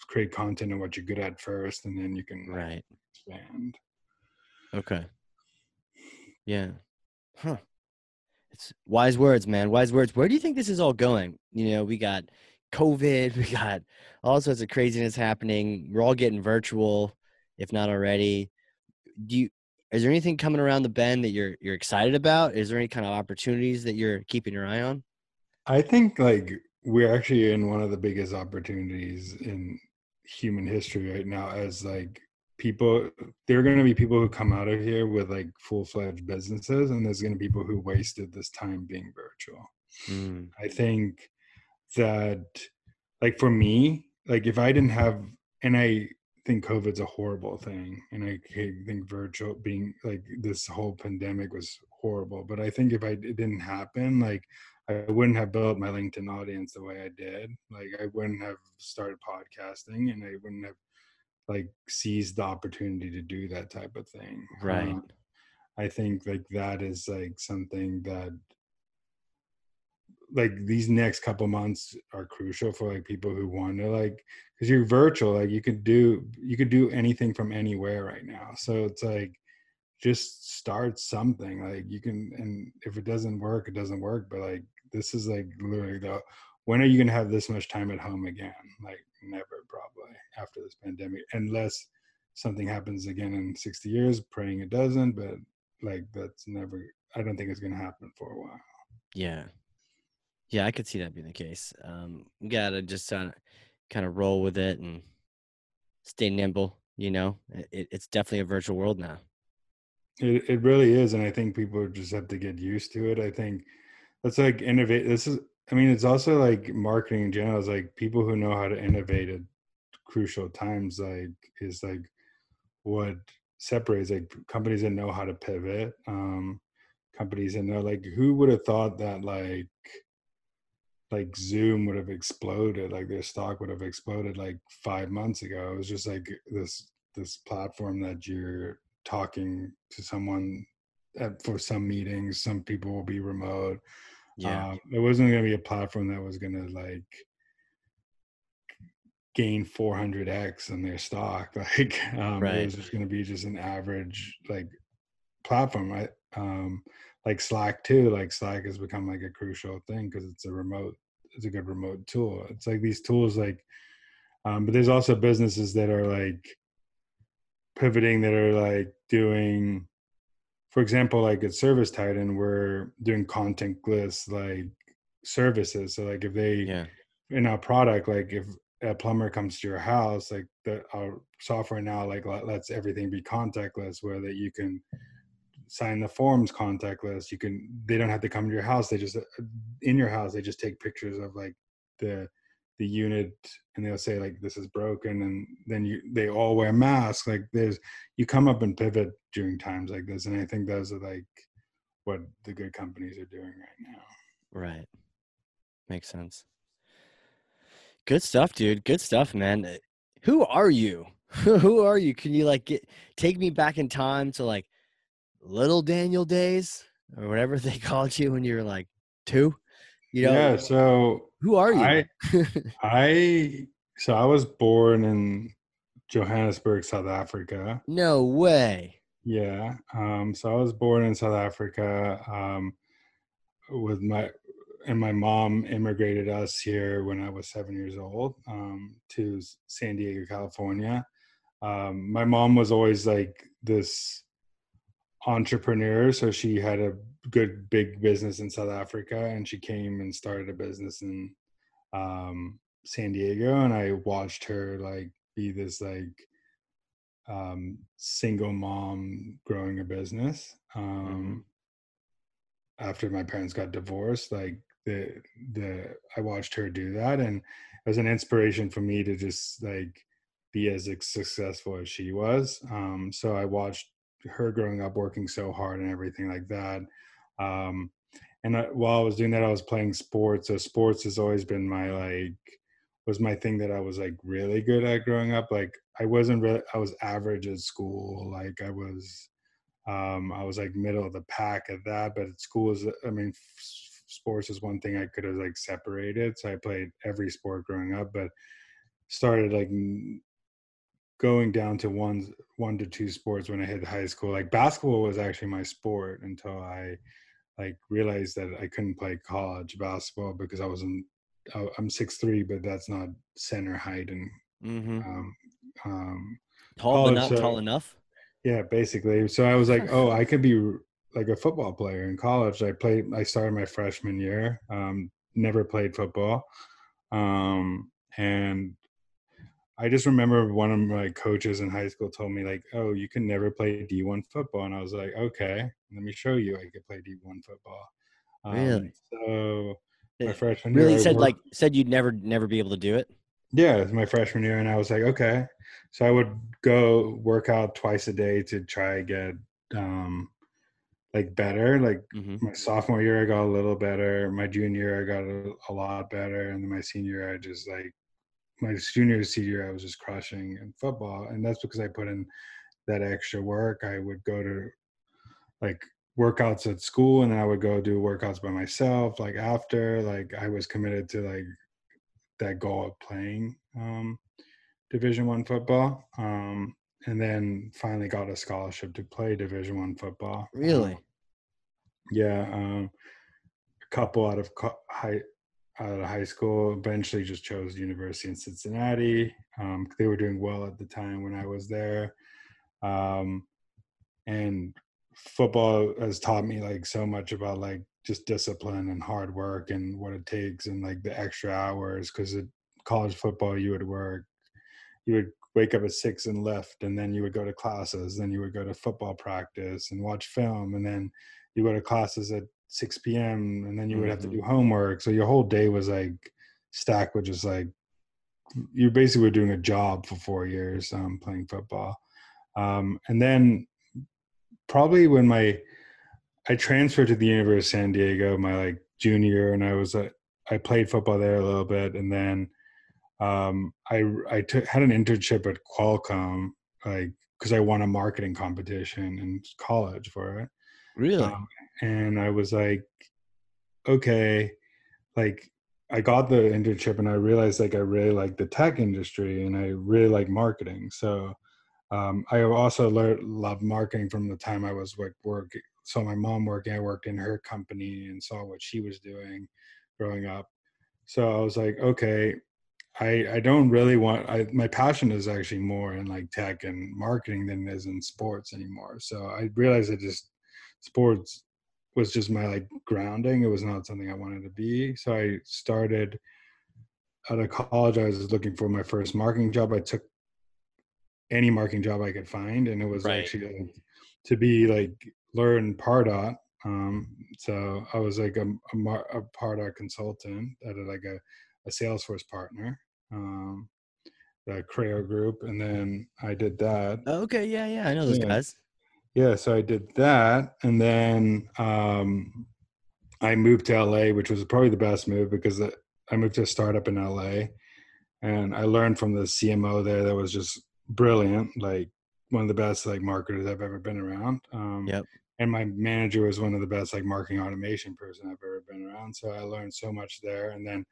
create content and what you're good at first, and then you can right expand. Okay. Yeah. Huh. It's wise words, man. Wise words. Where do you think this is all going? You know, we got COVID, we got all sorts of craziness happening. We're all getting virtual, if not already. Do you is there anything coming around the bend that you're you're excited about? Is there any kind of opportunities that you're keeping your eye on? I think like we're actually in one of the biggest opportunities in human history right now as like people there are going to be people who come out of here with like full-fledged businesses and there's going to be people who wasted this time being virtual mm. i think that like for me like if i didn't have and i think covid's a horrible thing and i think virtual being like this whole pandemic was horrible but i think if I, it didn't happen like i wouldn't have built my linkedin audience the way i did like i wouldn't have started podcasting and i wouldn't have like seized the opportunity to do that type of thing right. um, i think like that is like something that like these next couple months are crucial for like people who want to like because you're virtual like you could do you could do anything from anywhere right now. So it's like just start something like you can and if it doesn't work it doesn't work but like this is like literally the when are you going to have this much time at home again? Like never probably after this pandemic unless something happens again in 60 years praying it doesn't but like that's never i don't think it's going to happen for a while. Yeah yeah, I could see that being the case. Um, you gotta just uh, kind of roll with it and stay nimble. You know, it, it's definitely a virtual world now. It it really is, and I think people just have to get used to it. I think that's like innovate. This is, I mean, it's also like marketing in general. Is like people who know how to innovate at crucial times. Like is like what separates like companies that know how to pivot. Um, companies that know like who would have thought that like like Zoom would have exploded, like their stock would have exploded like five months ago. It was just like this this platform that you're talking to someone at, for some meetings. Some people will be remote. Yeah, um, it wasn't going to be a platform that was going to like gain 400x in their stock. Like um, right. it was just going to be just an average like platform. Right? Um, like Slack too. Like Slack has become like a crucial thing because it's a remote it's a good remote tool. It's like these tools like um, but there's also businesses that are like pivoting that are like doing for example like at ServiceTitan we're doing contactless like services so like if they yeah. in our product like if a plumber comes to your house like the our software now like lets everything be contactless where that you can sign the forms contactless. You can they don't have to come to your house. They just uh, in your house they just take pictures of like the the unit and they'll say like this is broken and then you they all wear masks. Like there's you come up and pivot during times like this and i think those are like what the good companies are doing right now. Right. Makes sense. Good stuff dude. Good stuff man. Who are you? Who are you? Can you like get take me back in time to like little Daniel days or whatever they called you when you were like two? You know, yeah. So who are you? I, I so I was born in Johannesburg, South Africa. No way. Yeah. Um, so I was born in South Africa um, with my and my mom immigrated us here when I was seven years old um, to San Diego, California. Um, my mom was always like this entrepreneur. So she had a good big business in South Africa, and she came and started a business in um, San Diego. And I watched her like be this like um, single mom growing a business. Um, mm-hmm. After my parents got divorced, like the the I watched her do that, and it was an inspiration for me to just like be as successful as she was. Um, so I watched her growing up working so hard and everything like that. Um, and I, while I was doing that, I was playing sports. So sports has always been my like was my thing that I was like really good at growing up. Like I wasn't really I was average at school. Like I was Um, I was like middle of the pack at that, but at school is, I mean, f- sports is one thing I could have like separated. So I played every sport growing up, but started like going down to one one to two sports when I hit high school. Like basketball was actually my sport until I like realized that I couldn't play college basketball because I wasn't. I'm six three, but that's not center height and Mm-hmm. um, um, Tall college, not so- tall enough. yeah, basically. So I was like, oh, I could be like a football player in college. I played. I started my freshman year. Um, never played football, um, and I just remember one of my coaches in high school told me like, "Oh, you can never play D one football," and I was like, "Okay, let me show you. I could play D one football." Um, Really? So my freshman year, Really I said worked- like said you'd never never be able to do it. yeah, it was my freshman year, and I was like, okay. So I would go work out twice a day to try to get um like better. Like Mm-hmm. my sophomore year, I got a little better. My junior year, I got a, a lot better, and then my senior, year, I just like my junior senior, year, I was just crushing in football, and that's because I put in that extra work. I would go to like workouts at school, and then I would go do workouts by myself. Like after, like I was committed to like that goal of playing um, Division One football, um, and then finally got a scholarship to play Division One football. Really? Um, yeah, um, a couple out of co- high out of high school. Eventually, just chose University in Cincinnati. Um, they were doing well at the time when I was there, um, and football has taught me like so much about like just discipline and hard work and what it takes and like the extra hours because at college football you would work you would wake up at six and lift and then you would go to classes then you would go to football practice and watch film and then you go to classes at 6 p.m and then you would have to Mhm. do homework so your whole day was like stacked with just like you basically were doing a job for four years um, playing football um, and then probably when my I transferred to the University of San Diego my like junior and I was uh, I played football there a little bit, and then um, I I took had an internship at Qualcomm, like because I won a marketing competition in college for it, Really? um, and I was like, okay, like I got the internship, and I realized like I really like the tech industry, and I really like marketing, so. Um, I also learned love marketing from the time I was like work. So my mom working. I worked in her company and saw what she was doing growing up. So I was like, okay, I I don't really want. I my passion is actually more in like tech and marketing than it is in sports anymore. So I realized that just sports was just my like grounding. It was not something I wanted to be. So I started out of college. I was looking for my first marketing job. I took any marketing job I could find, and it was Right. actually like, to be like learn Pardot. Um, so I was like a, a, mar- a Pardot consultant at a, like a, a Salesforce partner, um, the Creo Group, and then I did that. Okay, yeah, yeah, I know those Yeah. guys. Yeah, so I did that, and then um, I moved to LA, which was probably the best move because I moved to a startup in LA, and I learned from the CMO there that was just brilliant, like one of the best like marketers I've ever been around. Um, Yep. And my manager was one of the best like marketing automation person I've ever been around. So I learned so much there, and then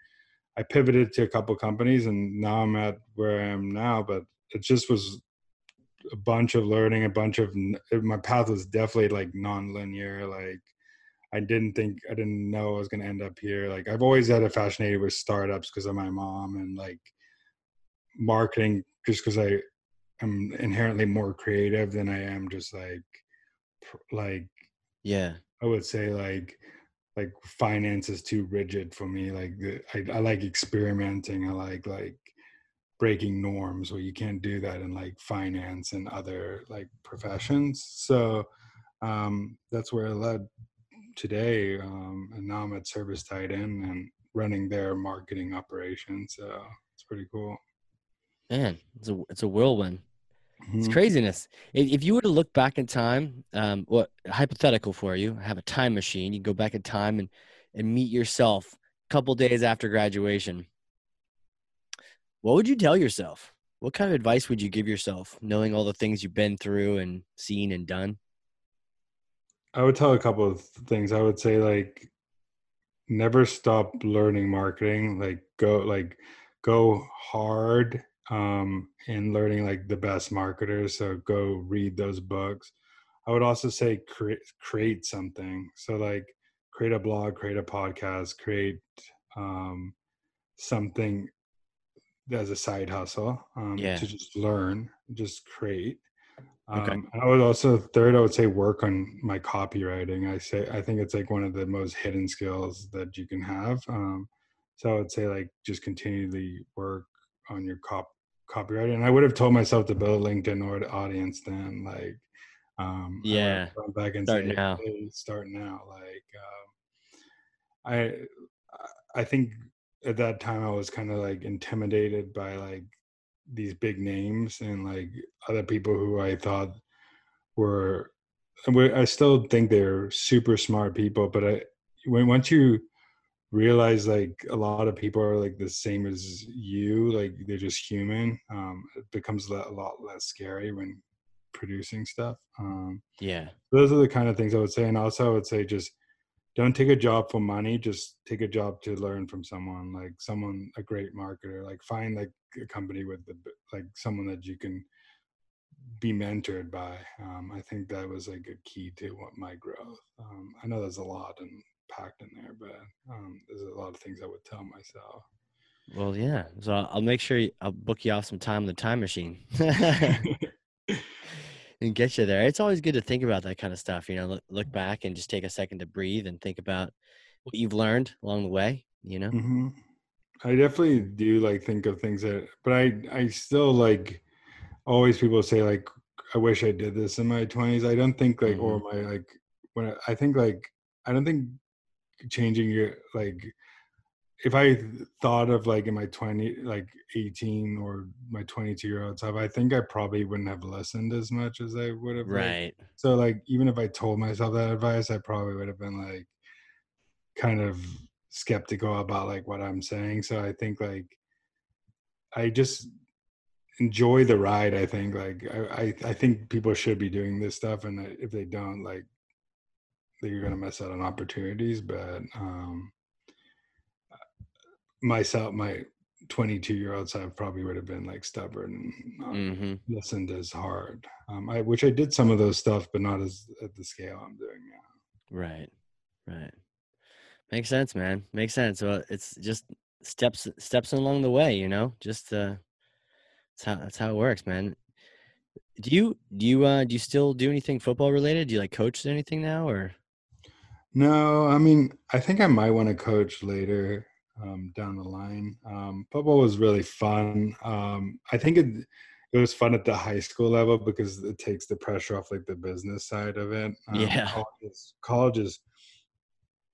I pivoted to a couple companies, and now I'm at where I am now. But it just was a bunch of learning, a bunch of my path was definitely like non-linear. Like I didn't think I didn't know I was going to end up here. Like I've always had a fascination with startups because of my mom and like marketing, just because I am inherently more creative than I am just like like Yeah. I would say like like finance is too rigid for me. Like I, I like experimenting. I like like breaking norms where you can't do that in like finance and other like professions. So um, that's where I led today. Um, and now I'm at ServiceTitan and running their marketing operations. So it's pretty cool. Man, it's a it's a whirlwind. It's Mhm. craziness. If, if you were to look back in time, um, what hypothetical for you? Have a time machine. You go back in time and and meet yourself a couple days after graduation. What would you tell yourself? What kind of advice would you give yourself, knowing all the things you've been through and seen and done? I would tell a couple of things. I would say like never stop learning marketing. Like go like go hard um in learning like the best marketers. So go read those books. I would also say create create something. So like create a blog, create a podcast, create um something as a side hustle um, Yeah. to just learn, just create. Um, Okay. I would also third, I would say work on my copywriting. I say I think it's like one of the most hidden skills that you can have. Um, so I would say like just continually work on your cop copywriting. And I would have told myself to build a LinkedIn or audience then, like um, Yeah. back and Start say, now. "Hey, start now. Like um, I I think at that time I was kind of like intimidated by like these big names and like other people who I thought were I still think they're super smart people, but I when once you realize like a lot of people are like the same as you, like they're just human, um, it becomes a lot- a lot less scary when producing stuff. Um, Yeah. those are the kind of things I would say, and also I would say just don't take a job for money just take a job to learn from someone like someone a great marketer like find like a company with the like someone that you can be mentored by um, i think that was like a key to what my growth um, i know there's a lot and packed in there but um, there's a lot of things i would tell myself Well, yeah. So I'll make sure I'll book you off some time on the time machine and get you there. It's always good to think about that kind of stuff. You know, look, look back and just take a second to breathe and think about what you've learned along the way. You know. hmm I definitely do like think of things that, but I I still like always people say like I wish I did this in my twenties. I don't think like or my like when I, I think like I don't think changing your like if I thought of like in my twenty like eighteen or my twenty two year old self, I think I probably wouldn't have listened as much as I would have. like, Right. so like even if I told myself that advice, I probably would have been like kind of skeptical about like what I'm saying. So I think like I just enjoy the ride. I think like I I, I think people should be doing this stuff, and if they don't, like they're gonna miss out on opportunities. But um myself, my 22 year old self probably would have been like stubborn and not hmm listened as hard. Um, I which I did some of those stuff, but not as at the scale I'm doing now. Right. Right. Makes sense, man. Makes sense. Well, it's just steps steps along the way. You know, just uh, that's how that's how it works, man. Do you do you uh do you still do anything football related? Do you like coach anything now or? No, I mean, I think I might want to coach later um, down the line. Um, football was really fun. Um, I think it it was fun at the high school level because it takes the pressure off like the business side of it. Um, Yeah. college is, college is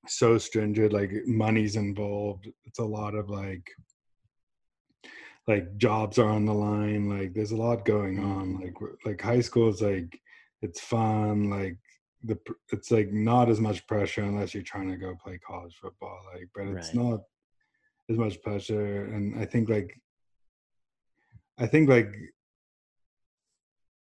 so stringent. Like money's involved. It's a lot of like like jobs are on the line. Like there's a lot going on. Mhm. Like like high school is like it's fun. Like the it's like not as much pressure unless you're trying to go play college football like but it's Right. not as much pressure and i think like i think like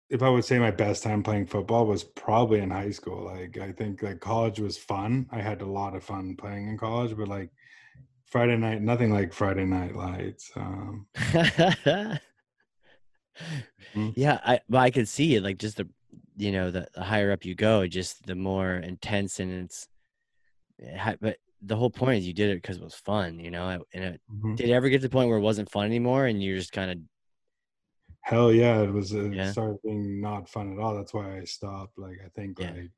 if i would say my best time playing football was probably in high school like i think like college was fun i had a lot of fun playing in college but like friday night nothing like friday night lights um Mhm. yeah, I but I could see it like just the you know the, the higher up you go, just the more intense and it's. But the whole point is you did it because it was fun, you know. And it, mhm. did it ever get to the point where it wasn't fun anymore, and you're just kind of hell yeah it was it Yeah. started being not fun at all that's why i stopped like i think Yeah. like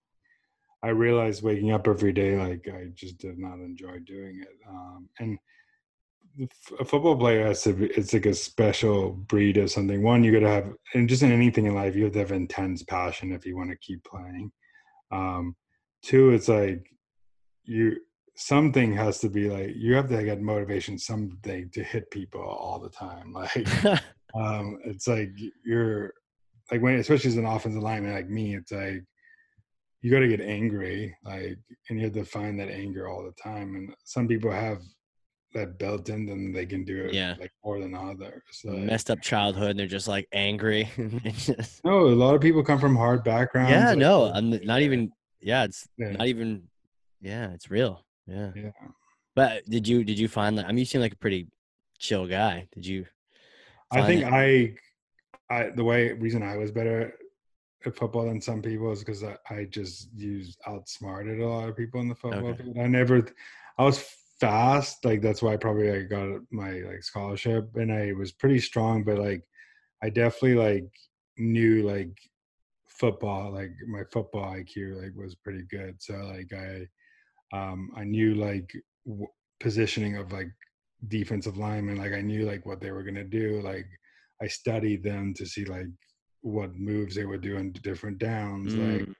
i realized waking up every day like i just did not enjoy doing it um and a football player has to be it's like a special breed of something one you gotta have and just in anything in life you have to have intense passion if you want to keep playing um two it's like you something has to be like you have to get motivation something to hit people all the time like um, it's like you're like when especially as an offensive lineman like me, it's like you got to get angry, like, and you have to find that anger all the time. And some people have that built in them; they can do it Yeah. like more than others. Like, messed up childhood, and they're just like angry. no, a lot of people come from hard backgrounds. yeah, like, no, I'm not even yeah, it's Yeah. not even. Yeah, it's real. Yeah. Yeah. But did you did you find that? I mean, you seem like a pretty chill guy. Did you? I think I, I the way reason I was better at football than some people is because I, I just used outsmarted a lot of people in the football Okay. field. I never, I was fast, like that's why probably I got my like scholarship, and I was pretty strong, but like I definitely like knew like football, like my football IQ like was pretty good. So like I, um, I knew like w- positioning of like defensive linemen. Like I knew like what they were gonna do. Like I studied them to see like what moves they would do in different downs. Like Mm,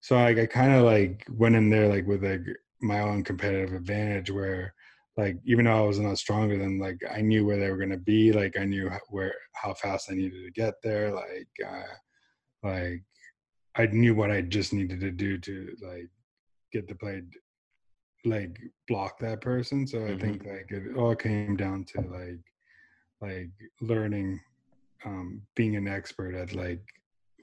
so like I kind of like went in there like with like my own competitive advantage where like even though I was not stronger than like I knew where they were gonna be. Like I knew how, where how fast I needed to get there. Like uh, like I knew what I just needed to do to like get the play like block that person. So I Mhm. think like it all came down to like like learning um being an expert at like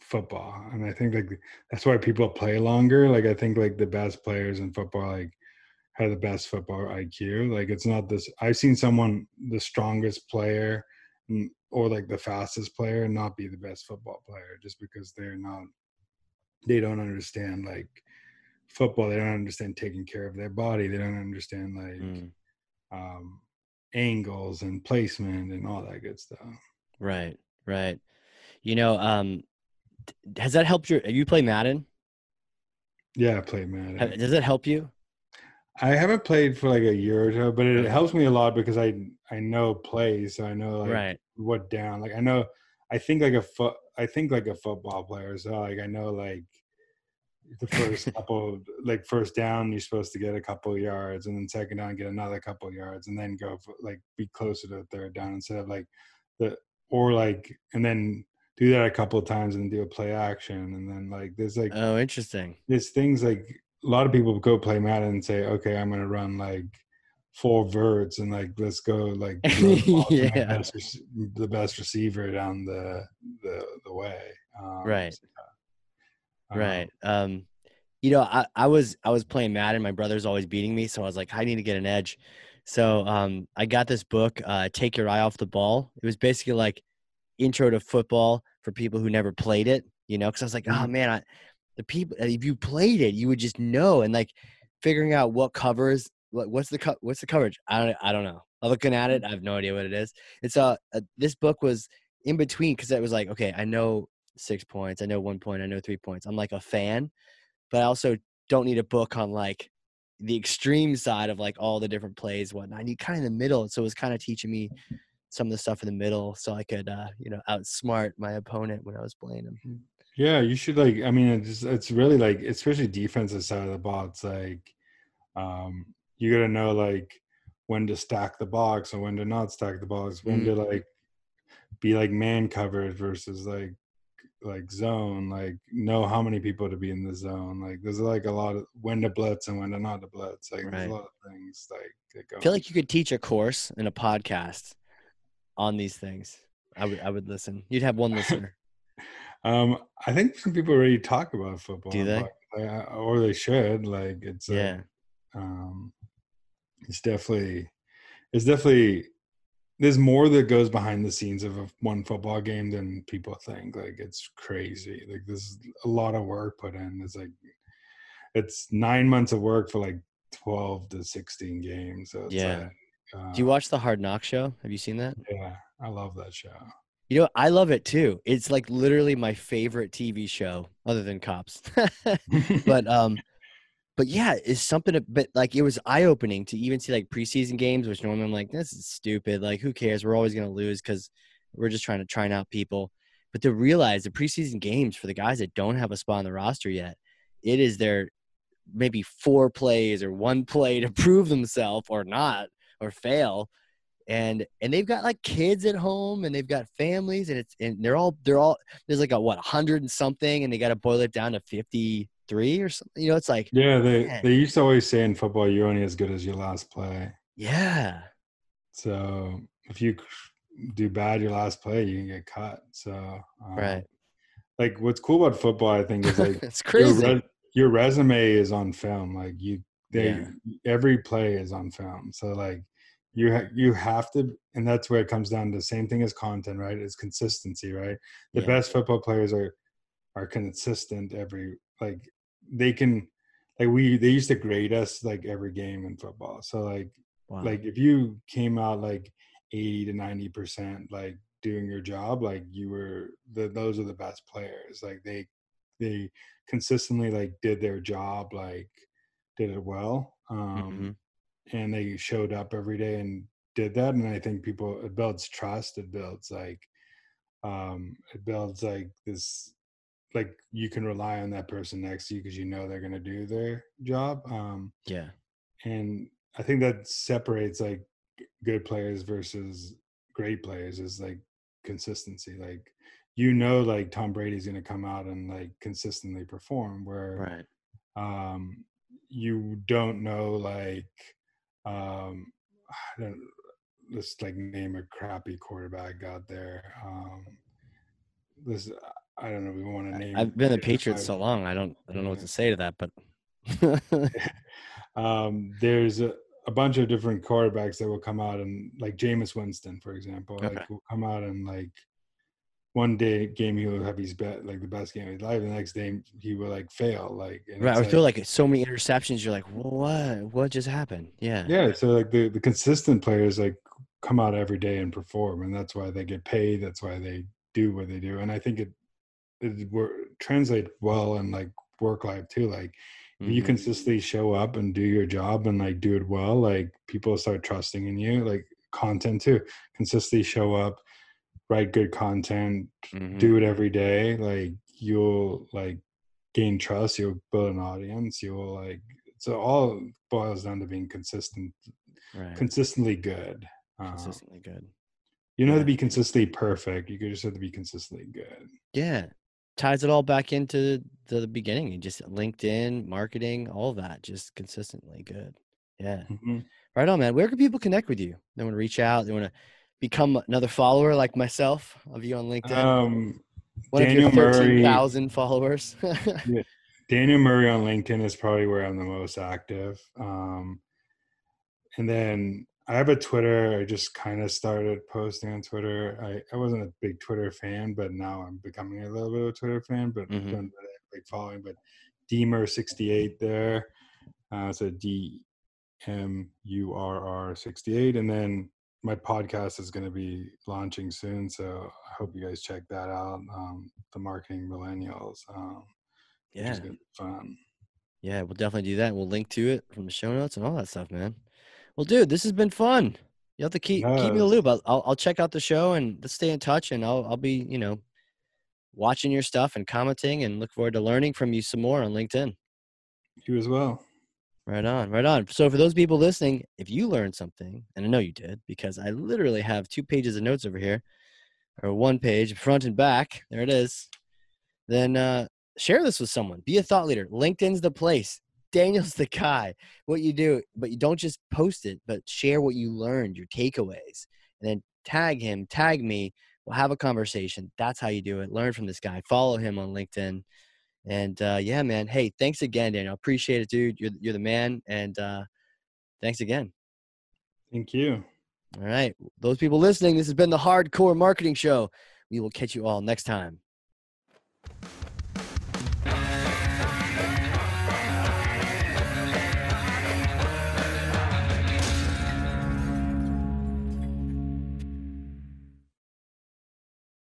football. And I think like that's why people play longer. Like I think like the best players in football like have the best football IQ. Like it's not this I've seen someone the strongest player mm, or like the fastest player not be the best football player just because they're not they don't understand like football they don't understand taking care of their body they don't understand like mm, um angles and placement and all that good stuff right. Right. You know, um, has that helped your? You play Madden? yeah I play Madden. Does that help you? I haven't played for like a year or so, but it helps me a lot because I I know plays, so I know like right. what down. Like I know, I think like a foot. I think like a football player. So like I know like the first couple, like first down, you're supposed to get a couple yards, and then second down, get another couple yards, and then go for, like be closer to the third down instead of like the or like and then do that a couple of times and do a play action, and then like there's like Oh, interesting. there's things like a lot of people go play Madden and say, okay, I'm gonna run like four verts and like let's go like the, ball to my Yeah. best, the best receiver down the the the way. Um, Right. so, um, Right. Um, you know, I, I was I was playing Madden. My brother's always beating me, so I was like, I need to get an edge. So um, I got this book, uh, "Take Your Eye Off the Ball." It was basically like intro to football for people who never played it. You know, because I was like, oh Mhm. man, I, the people if you played it, you would just know. And like figuring out what covers, what, what's the co- what's the coverage? I don't I don't know. I'm looking at it, I have no idea what it is. It's uh, uh this book was in between because it was like, okay, I know six points, I know one point, I know three points. I'm like a fan, but I also don't need a book on like the extreme side of like all the different plays, whatnot. I need kind of the middle. So it was kind of teaching me some of the stuff in the middle so I could uh, you know, outsmart my opponent when I was playing him. Yeah, you should like. I mean, it's it's really like, especially defensive side of the ball. It's like, um, you got to know like when to stack the box and when to not stack the box. When to like be like man covered versus like like zone. Like know how many people to be in the zone. Like there's like a lot of when to blitz and when to not to blitz. Like there's a lot of things like that go. I feel like you could teach a course and a podcast on these things. I would I would listen. You'd have one listener. Um, I think some people already talk about football, Do they? uh, or they should. Like it's yeah. um, it's definitely it's definitely there's more that goes behind the scenes of a, one football game than people think. Like it's crazy. Like there's a lot of work put in. It's like it's nine months of work for like twelve to sixteen games. So Yeah. like, uh, Do you watch the Hard Knock show? Have you seen that? Yeah, I love that show. You know, I love it too. It's like literally my favorite TV show other than Cops. but um but yeah, it's something but like it was eye opening to even see like preseason games, which normally I'm like, this is stupid. Like, who cares? We're always gonna lose because we're just trying to trying out people. But to realize the preseason games for the guys that don't have a spot on the roster yet, it is their maybe four plays or one play to prove themselves or not or fail. And and they've got like kids at home and they've got families and it's and they're all they're all there's like a what hundred and something and they got to boil it down to fifty three or something. You know, it's like yeah, they Man. they used to always say in football, you're only as good as your last play. yeah, So if you do bad your last play, you can get cut. So um, right. like what's cool about football, I think, is like it's your crazy. your resume is on film. Like you, they Yeah. every play is on film. So like you ha- you have to, and that's where it comes down to the same thing as content, right? It's consistency, right? The Yeah. best football players are are consistent every like they can like we they used to grade us like every game in football. So like Wow. like if you came out like 80 to 90 percent like doing your job like you were the those are the best players like they they consistently like did their job like did it well um Mhm. and they showed up every day and did that and i think people it builds trust it builds like um it builds like this like you can rely on that person next to you because you know they're going to do their job um yeah. and I think that separates like good players versus great players is like consistency. Like you know, like Tom Brady's going to come out and like consistently perform, where Right. um, you don't know like um, I don't let's like name a crappy quarterback out there. Um, this I don't know. We want to name. I've been a Patriot so long. I don't. I don't know what to say to that, but. um, there's a, a bunch of different quarterbacks that will come out and like Jameis Winston, for example, Okay. like will come out and like one day game he will have his bet like the best game of his life. The next day he will like fail. Like and right. I it's feel like so many interceptions. You're like, what? What just happened? Yeah. yeah. So like the the consistent players like come out every day and perform, and that's why they get paid. That's why they do what they do, and I think it it translate well in like work life too. Like if you consistently show up and do your job and like do it well like people start trusting in you like content too consistently show up write good content Mhm. do it every day like you'll like gain trust you'll build an audience you'll like so all boils down to being consistent Right. consistently good um, Consistently good. you don't have to be consistently perfect you just have to be consistently good Yeah. Ties it all back into the, the beginning. You just LinkedIn, marketing, all that, just consistently good. Yeah. Mhm. Right on, man. Where can people connect with you? They want to reach out. They want to become another follower like myself of you on LinkedIn. um One Daniel of your Murray- 13,000 followers. Daniel Murray on LinkedIn is probably where I'm the most active. Um, and then I have a Twitter. I just kind of started posting on Twitter. I, I wasn't a big Twitter fan, but now I'm becoming a little bit of a Twitter fan, but Mhm. don't really have a big following. But Dmurr68 there. Uh, so D M U R R 68. And then my podcast is going to be launching soon. So I hope you guys check that out. Um, the Marketing Millennials. Um, yeah. is gonna be fun. Yeah, we'll definitely do that. We'll link to it from the show notes and all that stuff, man. Well, dude, this has been fun. You have to keep keep me in the loop. I'll, I'll I'll check out the show and let's stay in touch. And I'll I'll be you know watching your stuff and commenting and look forward to learning from you some more on LinkedIn. You as well. Right on, right on. So for those people listening, if you learned something, and I know you did, because I literally have two pages of notes over here, or one page, front and back. There it is. Then uh, share this with someone. Be a thought leader. LinkedIn's the place. Daniel's the guy. What you do, but you don't just post it, but share what you learned, your takeaways, and then tag him, tag me. We'll have a conversation. That's how you do it. Learn from this guy. Follow him on LinkedIn. And uh, yeah, man. Hey, thanks again, Daniel. Appreciate it, dude. You're you're the man. And uh, thanks again. Thank you. All right, those people listening. This has been the Hard Corps Marketing Show. We will catch you all next time.